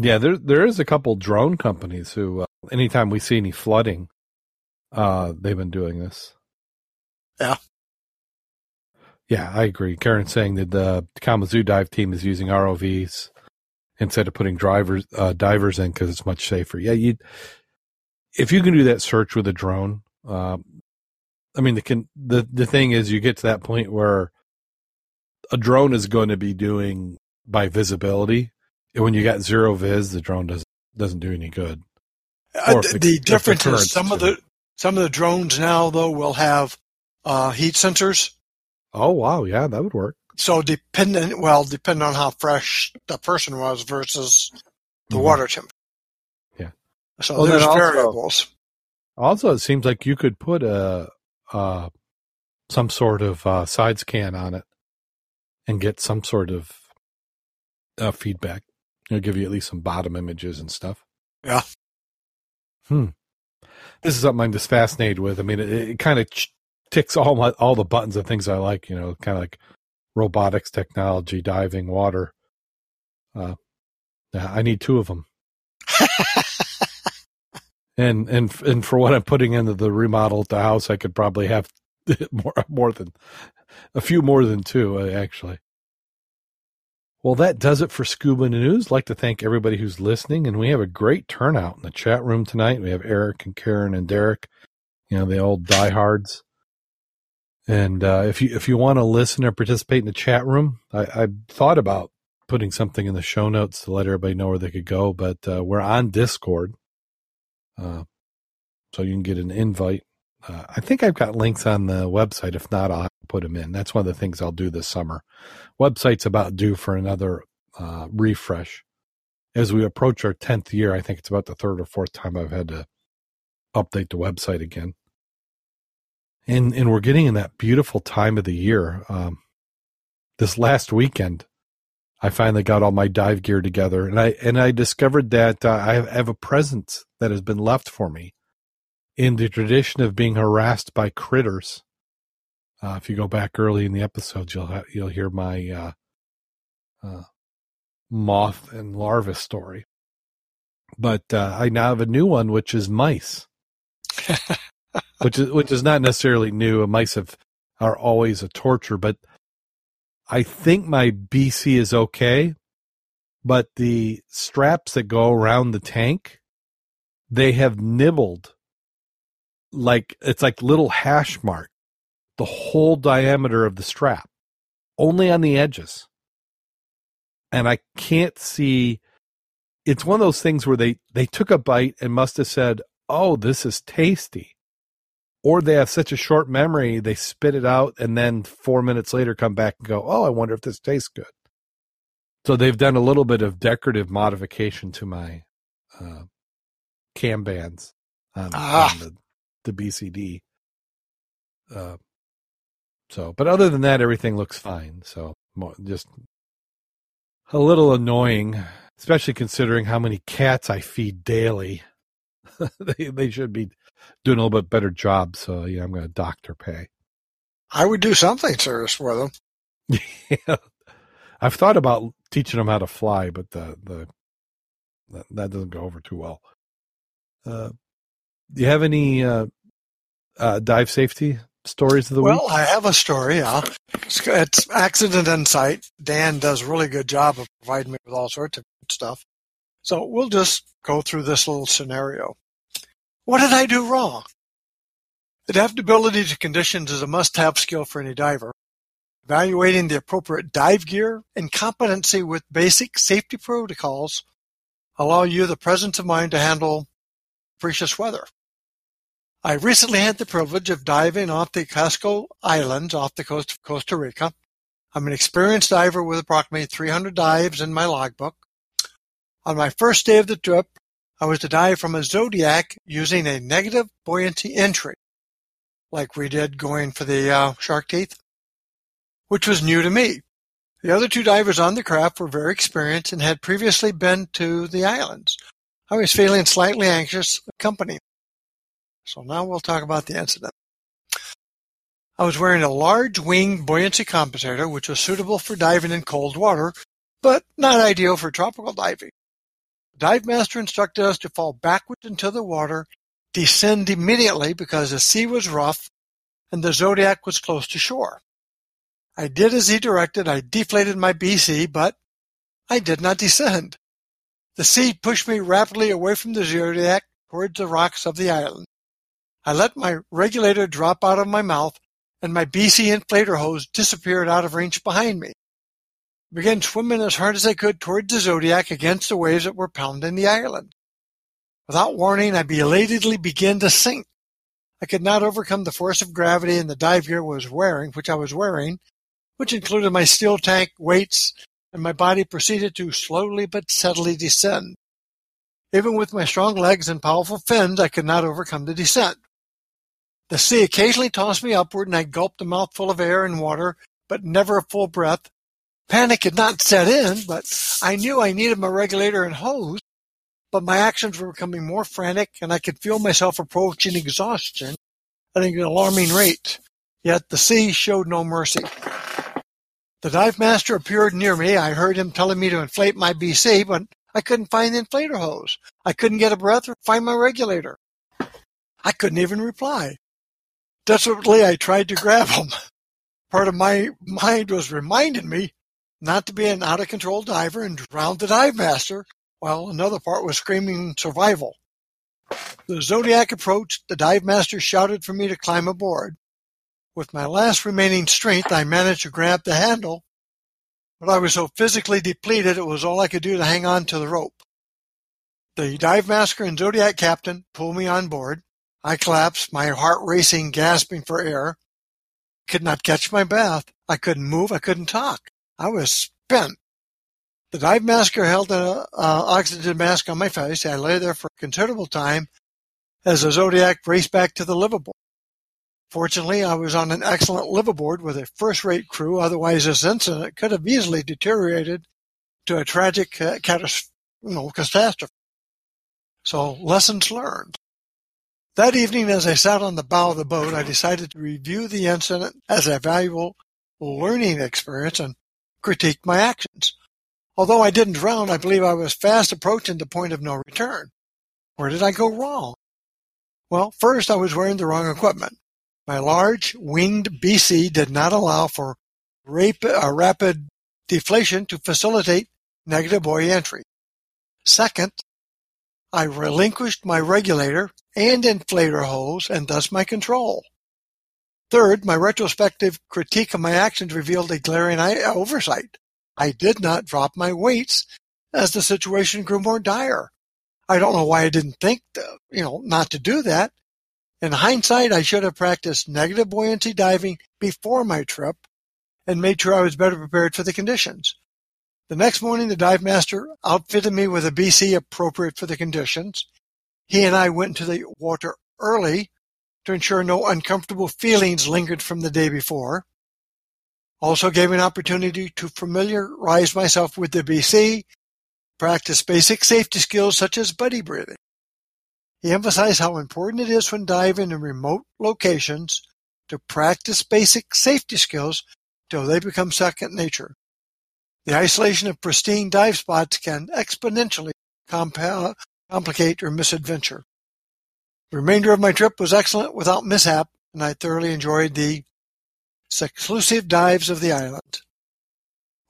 Yeah, there there is a couple drone companies who, uh, anytime we see any flooding, uh, they've been doing this. Yeah. Yeah, I agree. Karen's saying that the Kalamazoo dive team is using ROVs instead of putting drivers uh, divers in because it's much safer. Yeah, you if you can do that search with a drone, uh, I mean the can the the thing is you get to that point where a drone is going to be doing by visibility when you got zero vis, the drone doesn't doesn't do any good. Uh, the, the difference is some of the some of the drones now though will have uh, heat sensors. Oh wow, yeah, that would work. So dependent, well, depending on how fresh the person was versus the Mhm. water temperature. Yeah. So Well, there's also- variables. Also, it seems like you could put a, uh, some sort of uh, side scan on it and get some sort of uh, feedback. It'll give you at least some bottom images and stuff. Yeah. Hmm. This is something I'm just fascinated with. I mean, it, it kind of ch- ticks all my all the buttons of things I like. You know, kind of like robotics, technology, diving, water. Uh, yeah, I need two of them. and and and for what I'm putting into the remodel at the house, I could probably have more more than a few more than two uh, actually. Well, that does it for Scuba News. I'd like to thank everybody who's listening, and we have a great turnout in the chat room tonight. We have Eric and Karen and Derek, you know, the old diehards. And uh, if you if you want to listen or participate in the chat room, I, I thought about putting something in the show notes to let everybody know where they could go. But uh, we're on Discord, uh, so you can get an invite. Uh, I think I've got links on the website. If not, I'll put them in. That's one of the things I'll do this summer. Website's about due for another uh, refresh. As we approach our tenth year, I think it's about the third or fourth time I've had to update the website again. And and we're getting in that beautiful time of the year. Um, this last weekend, I finally got all my dive gear together, and I and I discovered that uh, I have, I have a present that has been left for me in the tradition of being harassed by critters. Uh, if you go back early in the episodes, you'll ha- you'll hear my uh, uh, moth and larva story. But uh, I now have a new one, which is mice, which is which is not necessarily new. Mice have are always a torture, but I think my BC is okay. But the straps that go around the tank, they have nibbled like it's like little hash mark the whole diameter of the strap only on the edges. And i can't see it's one of those things where they they took a bite and must have said oh this is tasty. Or they have such a short memory they spit it out and then 4 minutes later come back and go oh i wonder if this tastes good. So they've done a little bit of decorative modification to my uh, cam bands on, Ah. on the the BCD. Uh, so, but other than that, everything looks fine. So, just a little annoying, especially considering how many cats I feed daily. they they should be doing a little bit better job. So, yeah, I'm going to doctor pay. I would do something serious for them. yeah. I've thought about teaching them how to fly, but the the that, that doesn't go over too well. Uh, do you have any uh, uh, dive safety stories of the Well, week? I have a story. Yeah, it's, accident insight. Dan does a really good job of providing me with all sorts of good stuff. So we'll just go through this little scenario. What did I do wrong? Adaptability to conditions is a must-have skill for any diver. Evaluating the appropriate dive gear and competency with basic safety protocols allow you the presence of mind to handle capricious weather. I recently had the privilege of diving off the Cocos Islands off the coast of Costa Rica. I'm an experienced diver with approximately 300 dives in my logbook. On my first day of the trip, I was to dive from a Zodiac using a negative buoyancy entry, like we did going for the uh, shark teeth, which was new to me. The other two divers on the craft were very experienced and had previously been to the islands. I was feeling slightly anxious accompanying. So now we'll talk about the incident. I was wearing a large wing buoyancy compensator, which was suitable for diving in cold water, but not ideal for tropical diving. The dive master instructed us to fall backwards into the water, descend immediately because the sea was rough and the Zodiac was close to shore. I did as he directed. I deflated my BC, but I did not descend. The sea pushed me rapidly away from the Zodiac towards the rocks of the island. I let my regulator drop out of my mouth and my BC inflator hose disappeared out of range behind me. I began swimming as hard as I could toward the Zodiac against the waves that were pounding the island. Without warning, I belatedly began to sink. I could not overcome the force of gravity and the dive gear was wearing, which I was wearing, which included my steel tank, weights, and my body proceeded to slowly but steadily descend. Even with my strong legs and powerful fins, I could not overcome the descent. The sea occasionally tossed me upward, and I gulped a mouthful of air and water, but never a full breath. Panic had not set in, but I knew I needed my regulator and hose. But my actions were becoming more frantic, and I could feel myself approaching exhaustion at an alarming rate. Yet the sea showed no mercy. The dive master appeared near me. I heard him telling me to inflate my BC, but I couldn't find the inflator hose. I couldn't get a breath or find my regulator. I couldn't even reply. Desperately, I tried to grab him. Part of my mind was reminding me not to be an out of control diver and drown the dive master, while another part was screaming survival. The Zodiac approached. The dive master shouted for me to climb aboard. With my last remaining strength, I managed to grab the handle, but I was so physically depleted it was all I could do to hang on to the rope. The dive master and Zodiac captain pulled me on board. I collapsed, my heart racing, gasping for air. Could not catch my breath. I couldn't move. I couldn't talk. I was spent. The dive master held an uh, oxygen mask on my face. I lay there for a considerable time as the Zodiac raced back to the liveaboard. Fortunately, I was on an excellent liveaboard with a first-rate crew. Otherwise, this incident could have easily deteriorated to a tragic uh, catas- you know, catastrophe. So, lessons learned. That evening, as I sat on the bow of the boat, I decided to review the incident as a valuable learning experience and critique my actions. Although I didn't drown, I believe I was fast approaching the point of no return. Where did I go wrong? Well, first I was wearing the wrong equipment. My large winged BC did not allow for uh, rapid deflation to facilitate negative buoy entry. Second, I relinquished my regulator and inflator hose and thus my control. Third, my retrospective critique of my actions revealed a glaring uh, oversight. I did not drop my weights as the situation grew more dire. I don't know why I didn't think, to, you know, not to do that. In hindsight, I should have practiced negative buoyancy diving before my trip and made sure I was better prepared for the conditions. The next morning, the dive master outfitted me with a BC appropriate for the conditions. He and I went into the water early to ensure no uncomfortable feelings lingered from the day before. Also gave me an opportunity to familiarize myself with the BC, practice basic safety skills such as buddy breathing. He emphasized how important it is when diving in remote locations to practice basic safety skills till they become second nature. The isolation of pristine dive spots can exponentially complicate your misadventure. The remainder of my trip was excellent without mishap, and I thoroughly enjoyed the Seclusive dives of the island.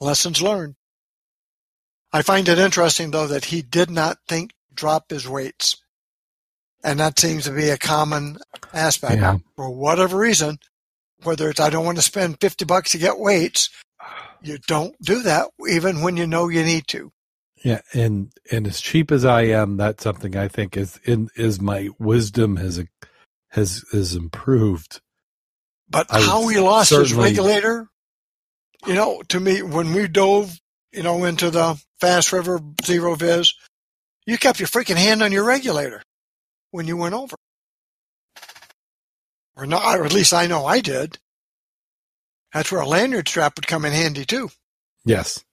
Lessons learned. I find it interesting, though, that he did not think drop his weights. And that seems to be a common aspect. Yeah. For whatever reason, whether it's I don't want to spend 50 bucks to get weights, you don't do that even when you know you need to. Yeah, and and as cheap as I am, that's something I think is in is my wisdom has has has improved but I how he lost his regulator, you know, to me, when we dove, you know, into the fast river zero viz, you kept your freaking hand on your regulator when you went over. Or not, or at least I know I did. That's where a lanyard strap would come in handy too. Yes.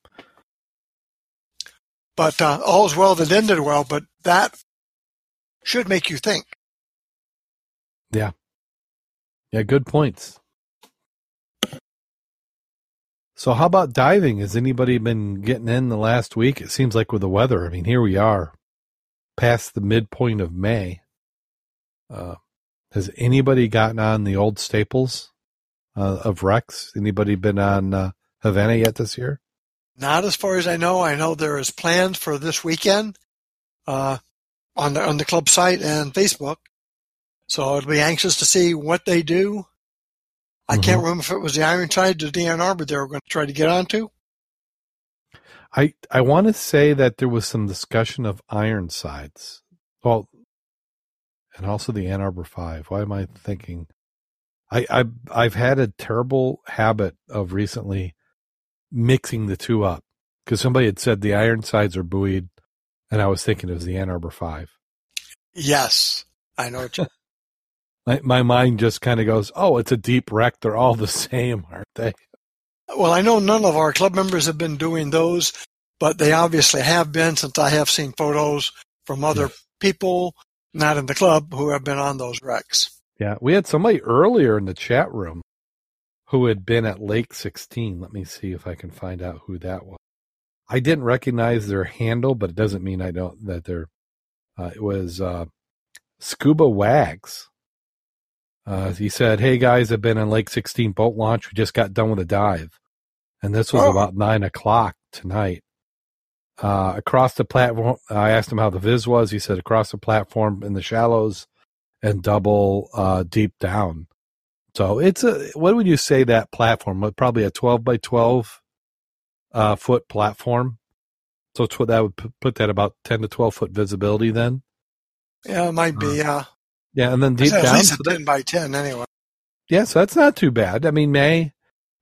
But uh, all's well that ended well, but that should make you think. Yeah. Yeah, good points. So how about diving? Has anybody been getting in the last week? It seems like with the weather. I mean, here we are, past the midpoint of May. Uh, has anybody gotten on the old staples uh, of wrecks? Anybody been on uh, Havana yet this year? Not as far as I know. I know there is plans for this weekend uh, on the on the club site and Facebook. So I'll be anxious to see what they do. I mm-hmm. can't remember if it was the Ironside or the Ann Arbor they were going to try to get onto. I I want to say that there was some discussion of Ironsides. Well, and also the Ann Arbor Five. Why am I thinking? I I've, I've had a terrible habit of recently mixing the two up because somebody had said the Ironsides are buoyed and I was thinking it was the Ann Arbor Five. Yes, I know what you. My my mind just kind of goes, "Oh, it's a deep wreck. They're all the same, aren't they?" Well, I know none of our club members have been doing those, but they obviously have been since I have seen photos from other Yes. people not in the club who have been on those wrecks. Yeah, we had somebody earlier in the chat room who had been at Lake 16. Let me see if I can find out who that was. I didn't recognize their handle, but it doesn't mean I don't that they're. Uh, it was uh, Scuba Wags. Uh, he said, "Hey guys, I've been on Lake 16 boat launch. We just got done with a dive, and this was Oh. about nine o'clock tonight." Uh, across the platform, I asked him how the viz was. He said, "Across the platform in the shallows, and double uh, deep down." So it's a what would you say that platform? Probably a 12 by 12 uh, foot platform. So tw- that would p- put that about 10 to 12 foot visibility then. Yeah, it might be. Uh, Yeah, and then deep at down. least so a that- by ten anyway. yeah, so that's not too bad. I mean, May,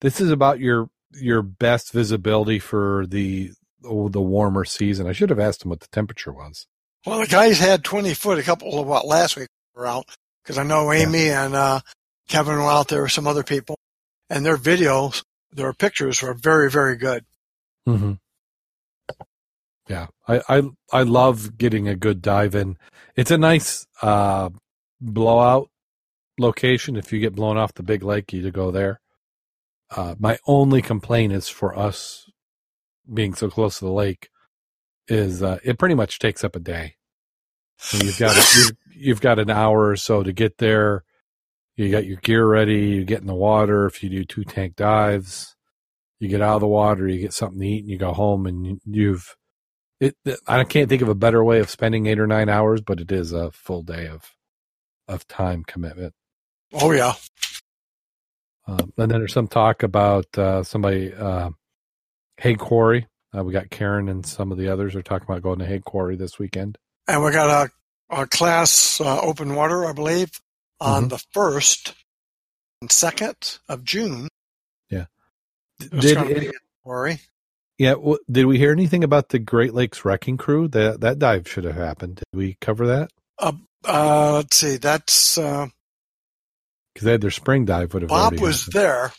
this is about your your best visibility for the oh, the warmer season. I should have asked him what the temperature was. Well, the guys had twenty foot a couple of what last week were out because I know Amy and uh, Kevin were out there with some other people, and their videos, their pictures were very very good. Mm-hmm. Yeah, I, I I love getting a good dive in. It's a nice uh, blowout location. If you get blown off the big lake, you to go there. Uh, my only complaint is for us being so close to the lake is uh, it pretty much takes up a day. And you've got you've, you've got an hour or so to get there. You got your gear ready. You get in the water. If you do two tank dives, you get out of the water. You get something to eat, and you go home. And you- you've it. I can't think of a better way of spending eight or nine hours, but it is a full day of of time commitment. Oh yeah, Um, and then there's some talk about uh, somebody, uh, Hague Quarry. Uh, we got Karen and some of the others are talking about going to Hague Quarry this weekend. And we got a, a class uh, open water, I believe, on Mhm. the first and second of June. It's Did it- Quarry. yeah? W- did we hear anything about the Great Lakes Wrecking Crew? That that dive should have happened. Did we cover that? Uh, uh, let's see, that's uh, Because they had their spring dive would have. Bob was happened. there,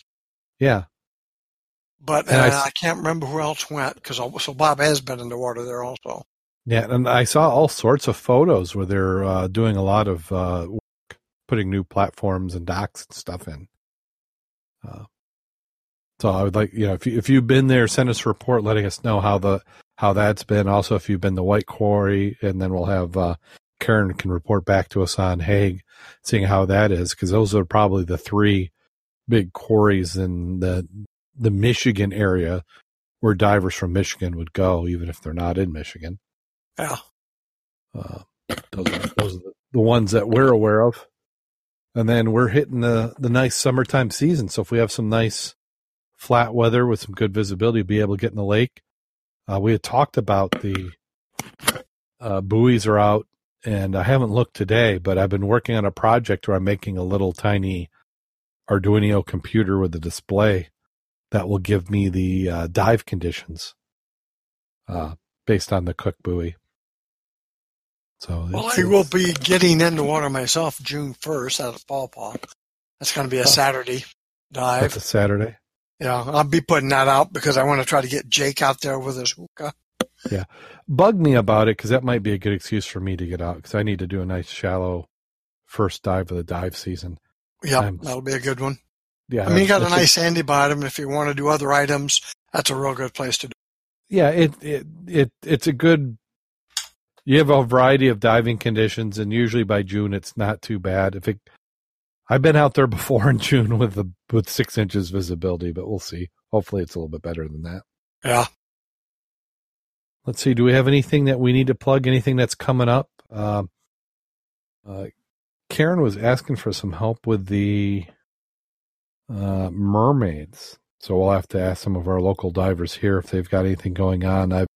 Yeah, but And I uh, I, can't remember who else went because so Bob has been in the water there also. Yeah, and I saw all sorts of photos where they're uh, doing a lot of uh, work, putting new platforms and docks and stuff in. Uh, so I would like, you know, if you if you've been there, send us a report letting us know how the how that's been. Also, if you've been to White Quarry, and then we'll have uh, Karen can report back to us on Hague, seeing how that is, because those are probably the three big quarries in the the Michigan area where divers from Michigan would go, even if they're not in Michigan. Yeah, Uh, those are, those are the, ones that we're aware of. And then we're hitting the, the nice summertime season. So if we have some nice flat weather with some good visibility, we'll be able to get in the lake. Uh, we had talked about the uh, buoys are out, and I haven't looked today, but I've been working on a project where I'm making a little tiny Arduino computer with a display that will give me the uh, dive conditions uh, based on the Cook buoy. So well, I will be getting in the water myself June first out of Paw Paw. That's going to be a. Saturday dive. That's a Saturday. Yeah, I'll be putting that out because I want to try to get Jake out there with his hookah. Yeah, bug me about it because that might be a good excuse for me to get out because I need to do a nice shallow first dive of the dive season. I'm- that'll be a good one. Yeah, I mean, you got a nice sandy bottom. If you want to do other items, that's a real good place to do. yeah, it, it it it's a good. You have a variety of diving conditions, and usually by June it's not too bad. If it, I've been out there before in June with the with six inches visibility, but we'll see. Hopefully, it's a little bit better than that. Yeah. Let's see. Do we have anything that we need to plug? Anything that's coming up? Um, uh, Karen was asking for some help with the uh, mermaids, so we'll have to ask some of our local divers here if they've got anything going on. I've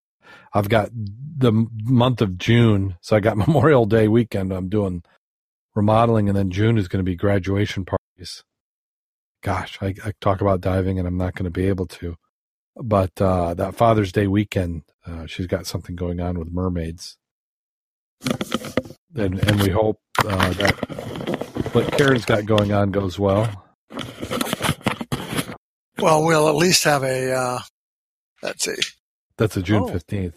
I've got the month of June, so I got Memorial Day weekend. I'm doing remodeling, and then June is going to be graduation parties. Gosh, I, I talk about diving, and I'm not going to be able to. but uh, that Father's Day weekend, uh, she's got something going on with mermaids, and and we hope uh, that what Karen's got going on goes well. Well, we'll at least have a. Uh, let's see. That's a June Oh. fifteenth.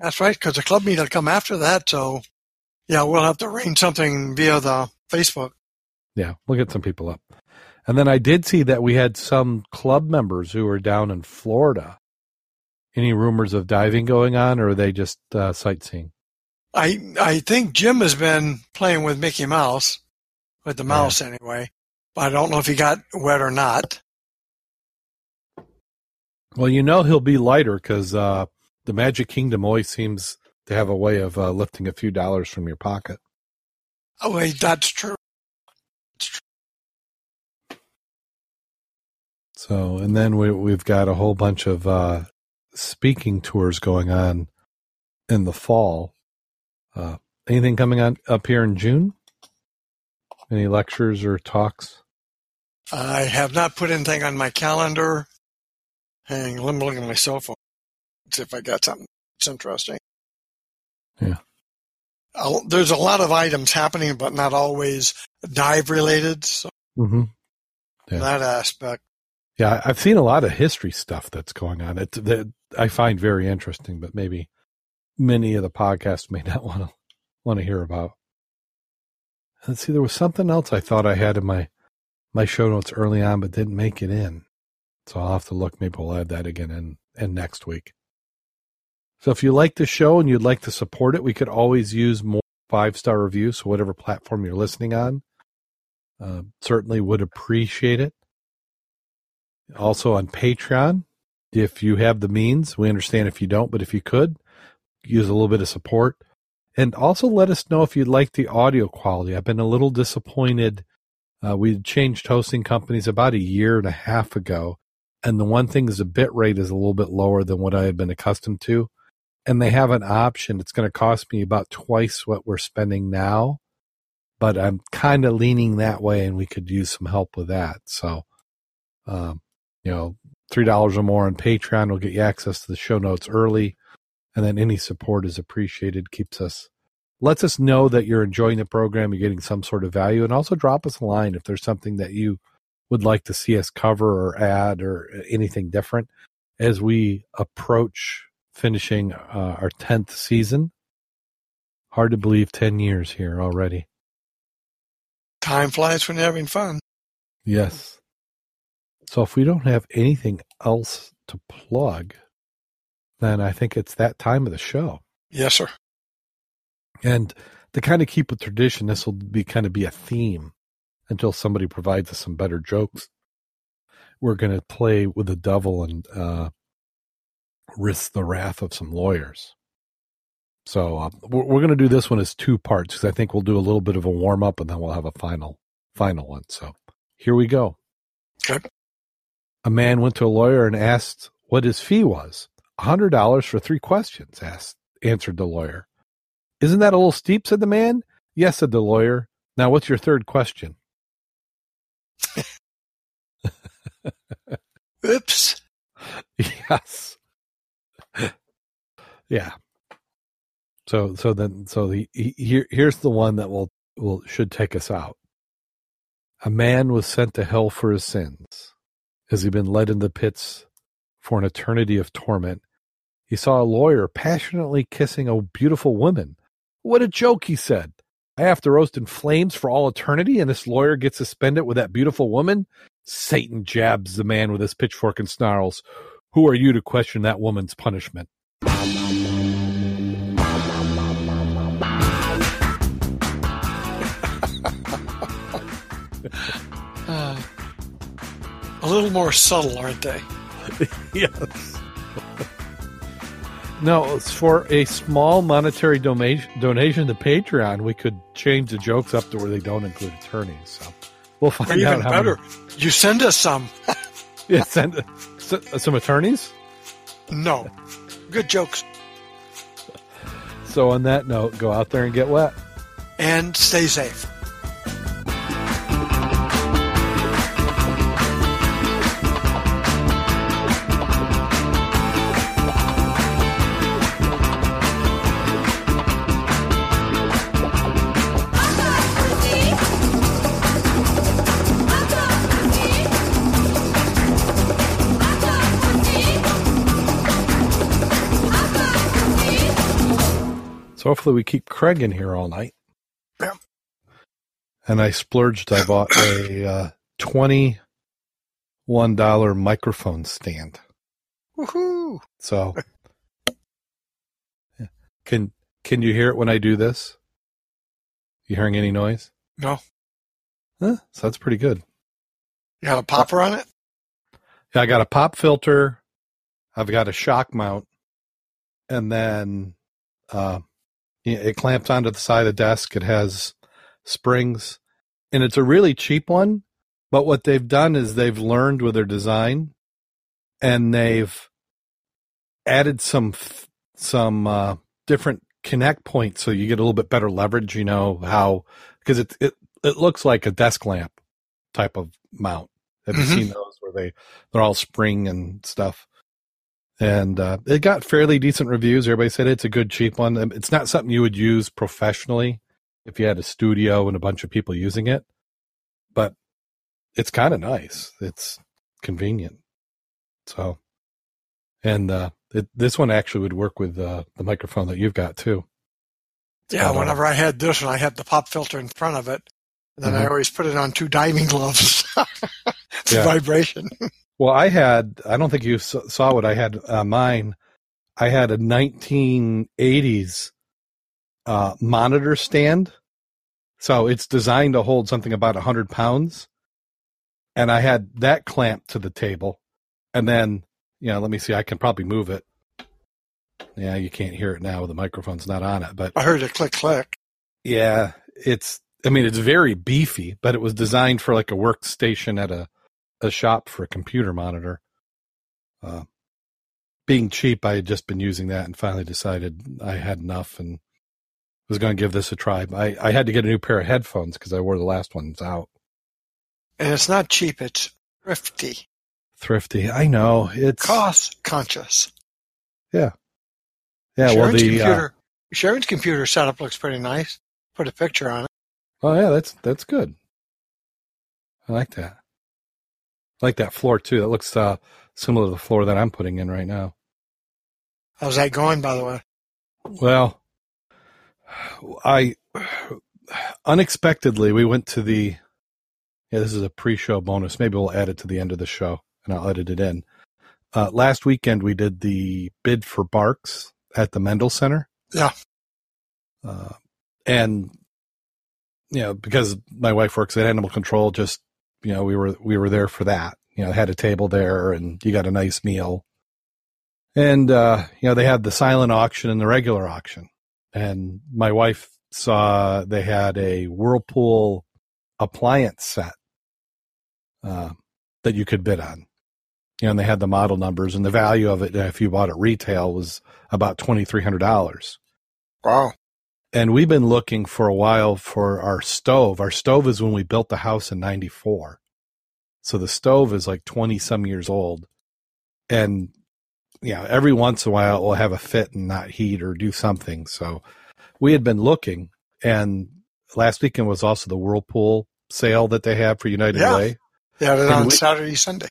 That's right, because the club meet will come after that. So, yeah, we'll have to arrange something via the Facebook. Yeah, we'll get some people up. And then I did see that we had some club members who were down in Florida. Any rumors of diving going on, or are they just uh, sightseeing? I I think Jim has been playing with Mickey Mouse, with the mouse anyway. But I don't know if he got wet or not. Well, you know he'll be lighter because uh, the Magic Kingdom always seems to have a way of uh, lifting a few dollars from your pocket. Oh, wait, that's true. So, and then we, we've got a whole bunch of uh, speaking tours going on in the fall. Uh, anything coming on up here in June? Any lectures or talks? I have not put anything on my calendar. Hang, let me look at my cell phone. See if I got something that's interesting. Yeah. There's a lot of items happening, but not always dive related. So Mm-hmm. Yeah. that aspect. Yeah, I've seen a lot of history stuff that's going on. It that I find very interesting, but maybe many of the podcasts may not want to want to hear about. Let's see, there was something else I thought I had in my my show notes early on, but didn't make it in. So I'll have to look. Maybe we'll add that again in, in next week. So if you like the show and you'd like to support it, we could always use more five star reviews. So whatever platform you're listening on, uh, certainly would appreciate it also on Patreon. If you have the means, we understand if you don't, but if you could, use a little bit of support. And also let us know if you'd like the audio quality. I've been a little disappointed. Uh, we changed hosting companies about a year and a half ago. And the one thing is the bit rate is a little bit lower than what I had been accustomed to. And they have an option. It's going to cost me about twice what we're spending now. But I'm kind of leaning that way and we could use some help with that. So, um, you know, three dollars or more on Patreon will get you access to the show notes early, and then any support is appreciated. Keeps us, lets us know that you're enjoying the program, you're getting some sort of value, and also drop us a line if there's something that you would like to see us cover or add or anything different as we approach finishing uh, our tenth season. Hard to believe ten years here already. Time flies when you're having fun. Yes. So if we don't have anything else to plug, then I think it's that time of the show. Yes, sir. And to kind of keep with tradition, this will be kind of be a theme until somebody provides us some better jokes. We're going to play with the devil and uh, risk the wrath of some lawyers. So uh, we're, we're going to do this one as two parts because I think we'll do a little bit of a warm up and then we'll have a final final one. So here we go. Okay. A man went to a lawyer and asked what his fee was. A hundred dollars for three questions. Asked answered the lawyer. Isn't that a little steep? said the man. Yes, said the lawyer. Now, what's your third question? Oops. yes. yeah. So, so then, so the, he, here, here's the one that will, will, should take us out. A man was sent to hell for his sins. Has he'd been led in the pits for an eternity of torment, he saw a lawyer passionately kissing a beautiful woman. What a joke, he said. I have to roast in flames for all eternity, and this lawyer gets suspended with that beautiful woman? Satan jabs the man with his pitchfork and snarls. Who are you to question that woman's punishment? Uh, a little more subtle, aren't they? yes. no, it's for a small monetary donation donation to Patreon. We could change the jokes up to where they don't include attorneys. So we'll Or find even out how better, Many, you send us some. yeah, send s- some attorneys. No. Good jokes. So on that note, go out there and get wet. And stay safe. So hopefully we keep Craig in here all night. Yeah. And I splurged. I bought a uh, twenty-one dollar microphone stand. Woohoo! So Yeah. can can you hear it when I do this? You hearing any noise? No. Huh? So that's pretty good. You got a popper on it? Yeah, I got a pop filter. I've got a shock mount, and then uh, it clamps onto the side of the desk. It has springs, and it's a really cheap one. But what they've done is they've learned with their design, and they've added some some uh, different connect points, so you get a little bit better leverage. You know how because it it it looks like a desk lamp type of mount. Have you Mhm. seen those where they they're all spring and stuff? And uh, it got fairly decent reviews. Everybody said it's a good cheap one. Um, It's not something you would use professionally if you had a studio and a bunch of people using it, but it's kind of nice. It's convenient. So, and uh, it, this one actually would work with uh, the microphone that you've got too. Yeah, Uh, whenever I had this one, I had the pop filter in front of it. And then I Mhm. always put it on two diving gloves. it's Yeah. vibration. Well, I had, I don't think you saw what I had uh, mine. I had a 1980s uh, monitor stand. So it's designed to hold something about 100 pounds. And I had that clamped to the table. And then, you know, let me see, I can probably move it. Yeah, you can't hear it now. The microphone's not on it. But I heard it click click. yeah, it's, I mean, it's very beefy, but it was designed for like a workstation at a, a shop for a computer monitor. Uh, being cheap, I had just been using that and finally decided I had enough and was going to give this a try. I, I had to get a new pair of headphones because I wore the last ones out. And it's not cheap, it's thrifty. Thrifty. I know. It's, Cost conscious. yeah, Yeah. well, Sharon's the, uh, computer Sharon's computer setup looks pretty nice. Put a picture on it. oh yeah, that's, that's good. I like that. I like that floor too. That looks, uh, similar to the floor that I'm putting in right now. How's that going, by the way? Well, I unexpectedly we went to the yeah, this is a pre-show bonus. Maybe we'll add it to the end of the show and I'll edit it in. Uh, last weekend we did the bid for Barks at the Mendel Center. Yeah. Uh, and you know, because my wife works at Animal Control, just you know, we were we were there for that. You know, had a table there and you got a nice meal. And uh, you know, they had the silent auction and the regular auction. And my wife saw they had a Whirlpool appliance set uh, that you could bid on. You know, and they had the model numbers and the value of it, if you bought it retail, was about twenty three hundred dollars. Wow. And we've been looking for a while for our stove. Our stove is when we built the house in '94, so the stove is like twenty some years old. And know, every once in a while it will have a fit and not heat or do something. So we had been looking, and last weekend was also the Whirlpool sale that they have for United Yeah. Way. They had it And on we- Saturday, Sunday.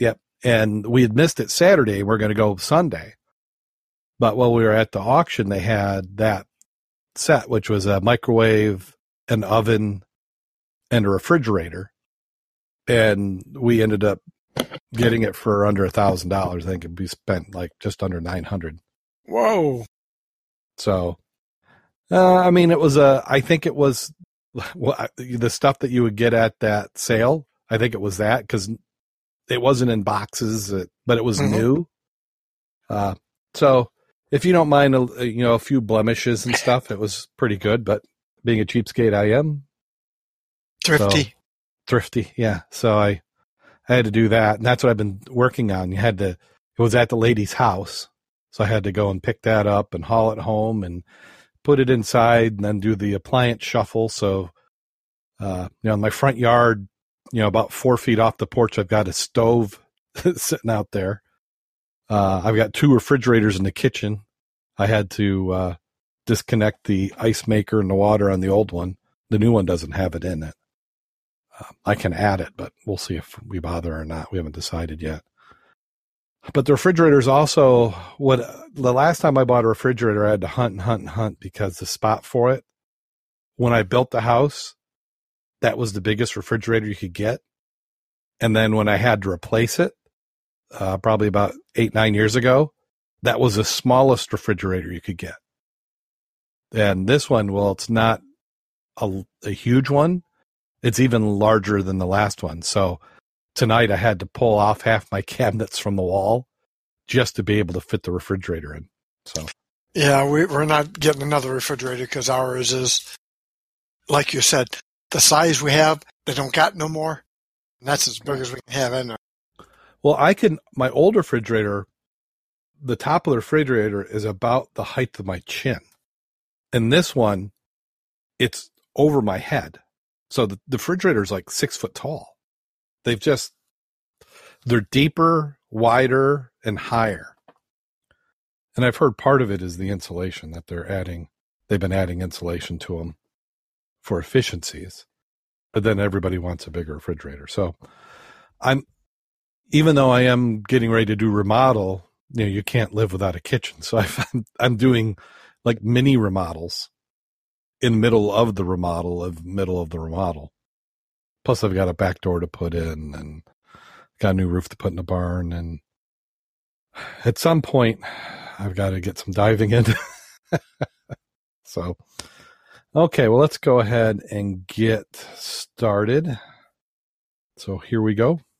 Yep. And we had missed it Saturday. We're going to go Sunday. But while we were at the auction, they had that set, which was a microwave, an oven, and a refrigerator. And we ended up getting it for under a thousand dollars. I think we spent like just under nine hundred. Whoa. So, uh, I mean, it was a. I think it was well, I- the stuff that you would get at that sale. I think it was that because it wasn't in boxes, but it was Mhm. new. Uh, so if you don't mind, a, you know, a few blemishes and stuff, it was pretty good. But being a cheapskate, I am Thrifty. thrifty. Yeah. So I, I had to do that. And that's what I've been working on. You had to, it was at the lady's house. So I had to go and pick that up and haul it home and put it inside and then do the appliance shuffle. So, uh, you know, in my front yard, you know, about four feet off the porch, I've got a stove sitting out there. Uh, I've got two refrigerators in the kitchen. I had to, uh, disconnect the ice maker and the water on the old one. The new one doesn't have it in it. Uh, I can add it, but we'll see if we bother or not. We haven't decided yet. but the refrigerator is also what the last time I bought a refrigerator, I had to hunt and hunt and hunt because the spot for it, when I built the house, that was the biggest refrigerator you could get. And then when I had to replace it, uh, probably about eight, nine years ago, that was the smallest refrigerator you could get. And this one, well, it's not a, a huge one. It's even larger than the last one. So tonight I had to pull off half my cabinets from the wall just to be able to fit the refrigerator in. So yeah, we, we're not getting another refrigerator because ours is, like you said, the size we have. They don't got no more. And that's as big as we can have in there. Well, I can. My old refrigerator, the top of the refrigerator is about the height of my chin, and this one, it's over my head. So the, the refrigerator is like six foot tall. They've just they're deeper, wider, and higher. And I've heard part of it is the insulation that they're adding. They've been adding insulation to them for efficiencies, but then everybody wants a bigger refrigerator. So I'm, even though I am getting ready to do remodel, you know, you can't live without a kitchen. So I'm, I'm doing like mini remodels in middle of the remodel of middle of the remodel. Plus, I've got a back door to put in and got a new roof to put in the barn. And at some point, I've got to get some diving in. so, okay, well, let's go ahead and get started. So here we go.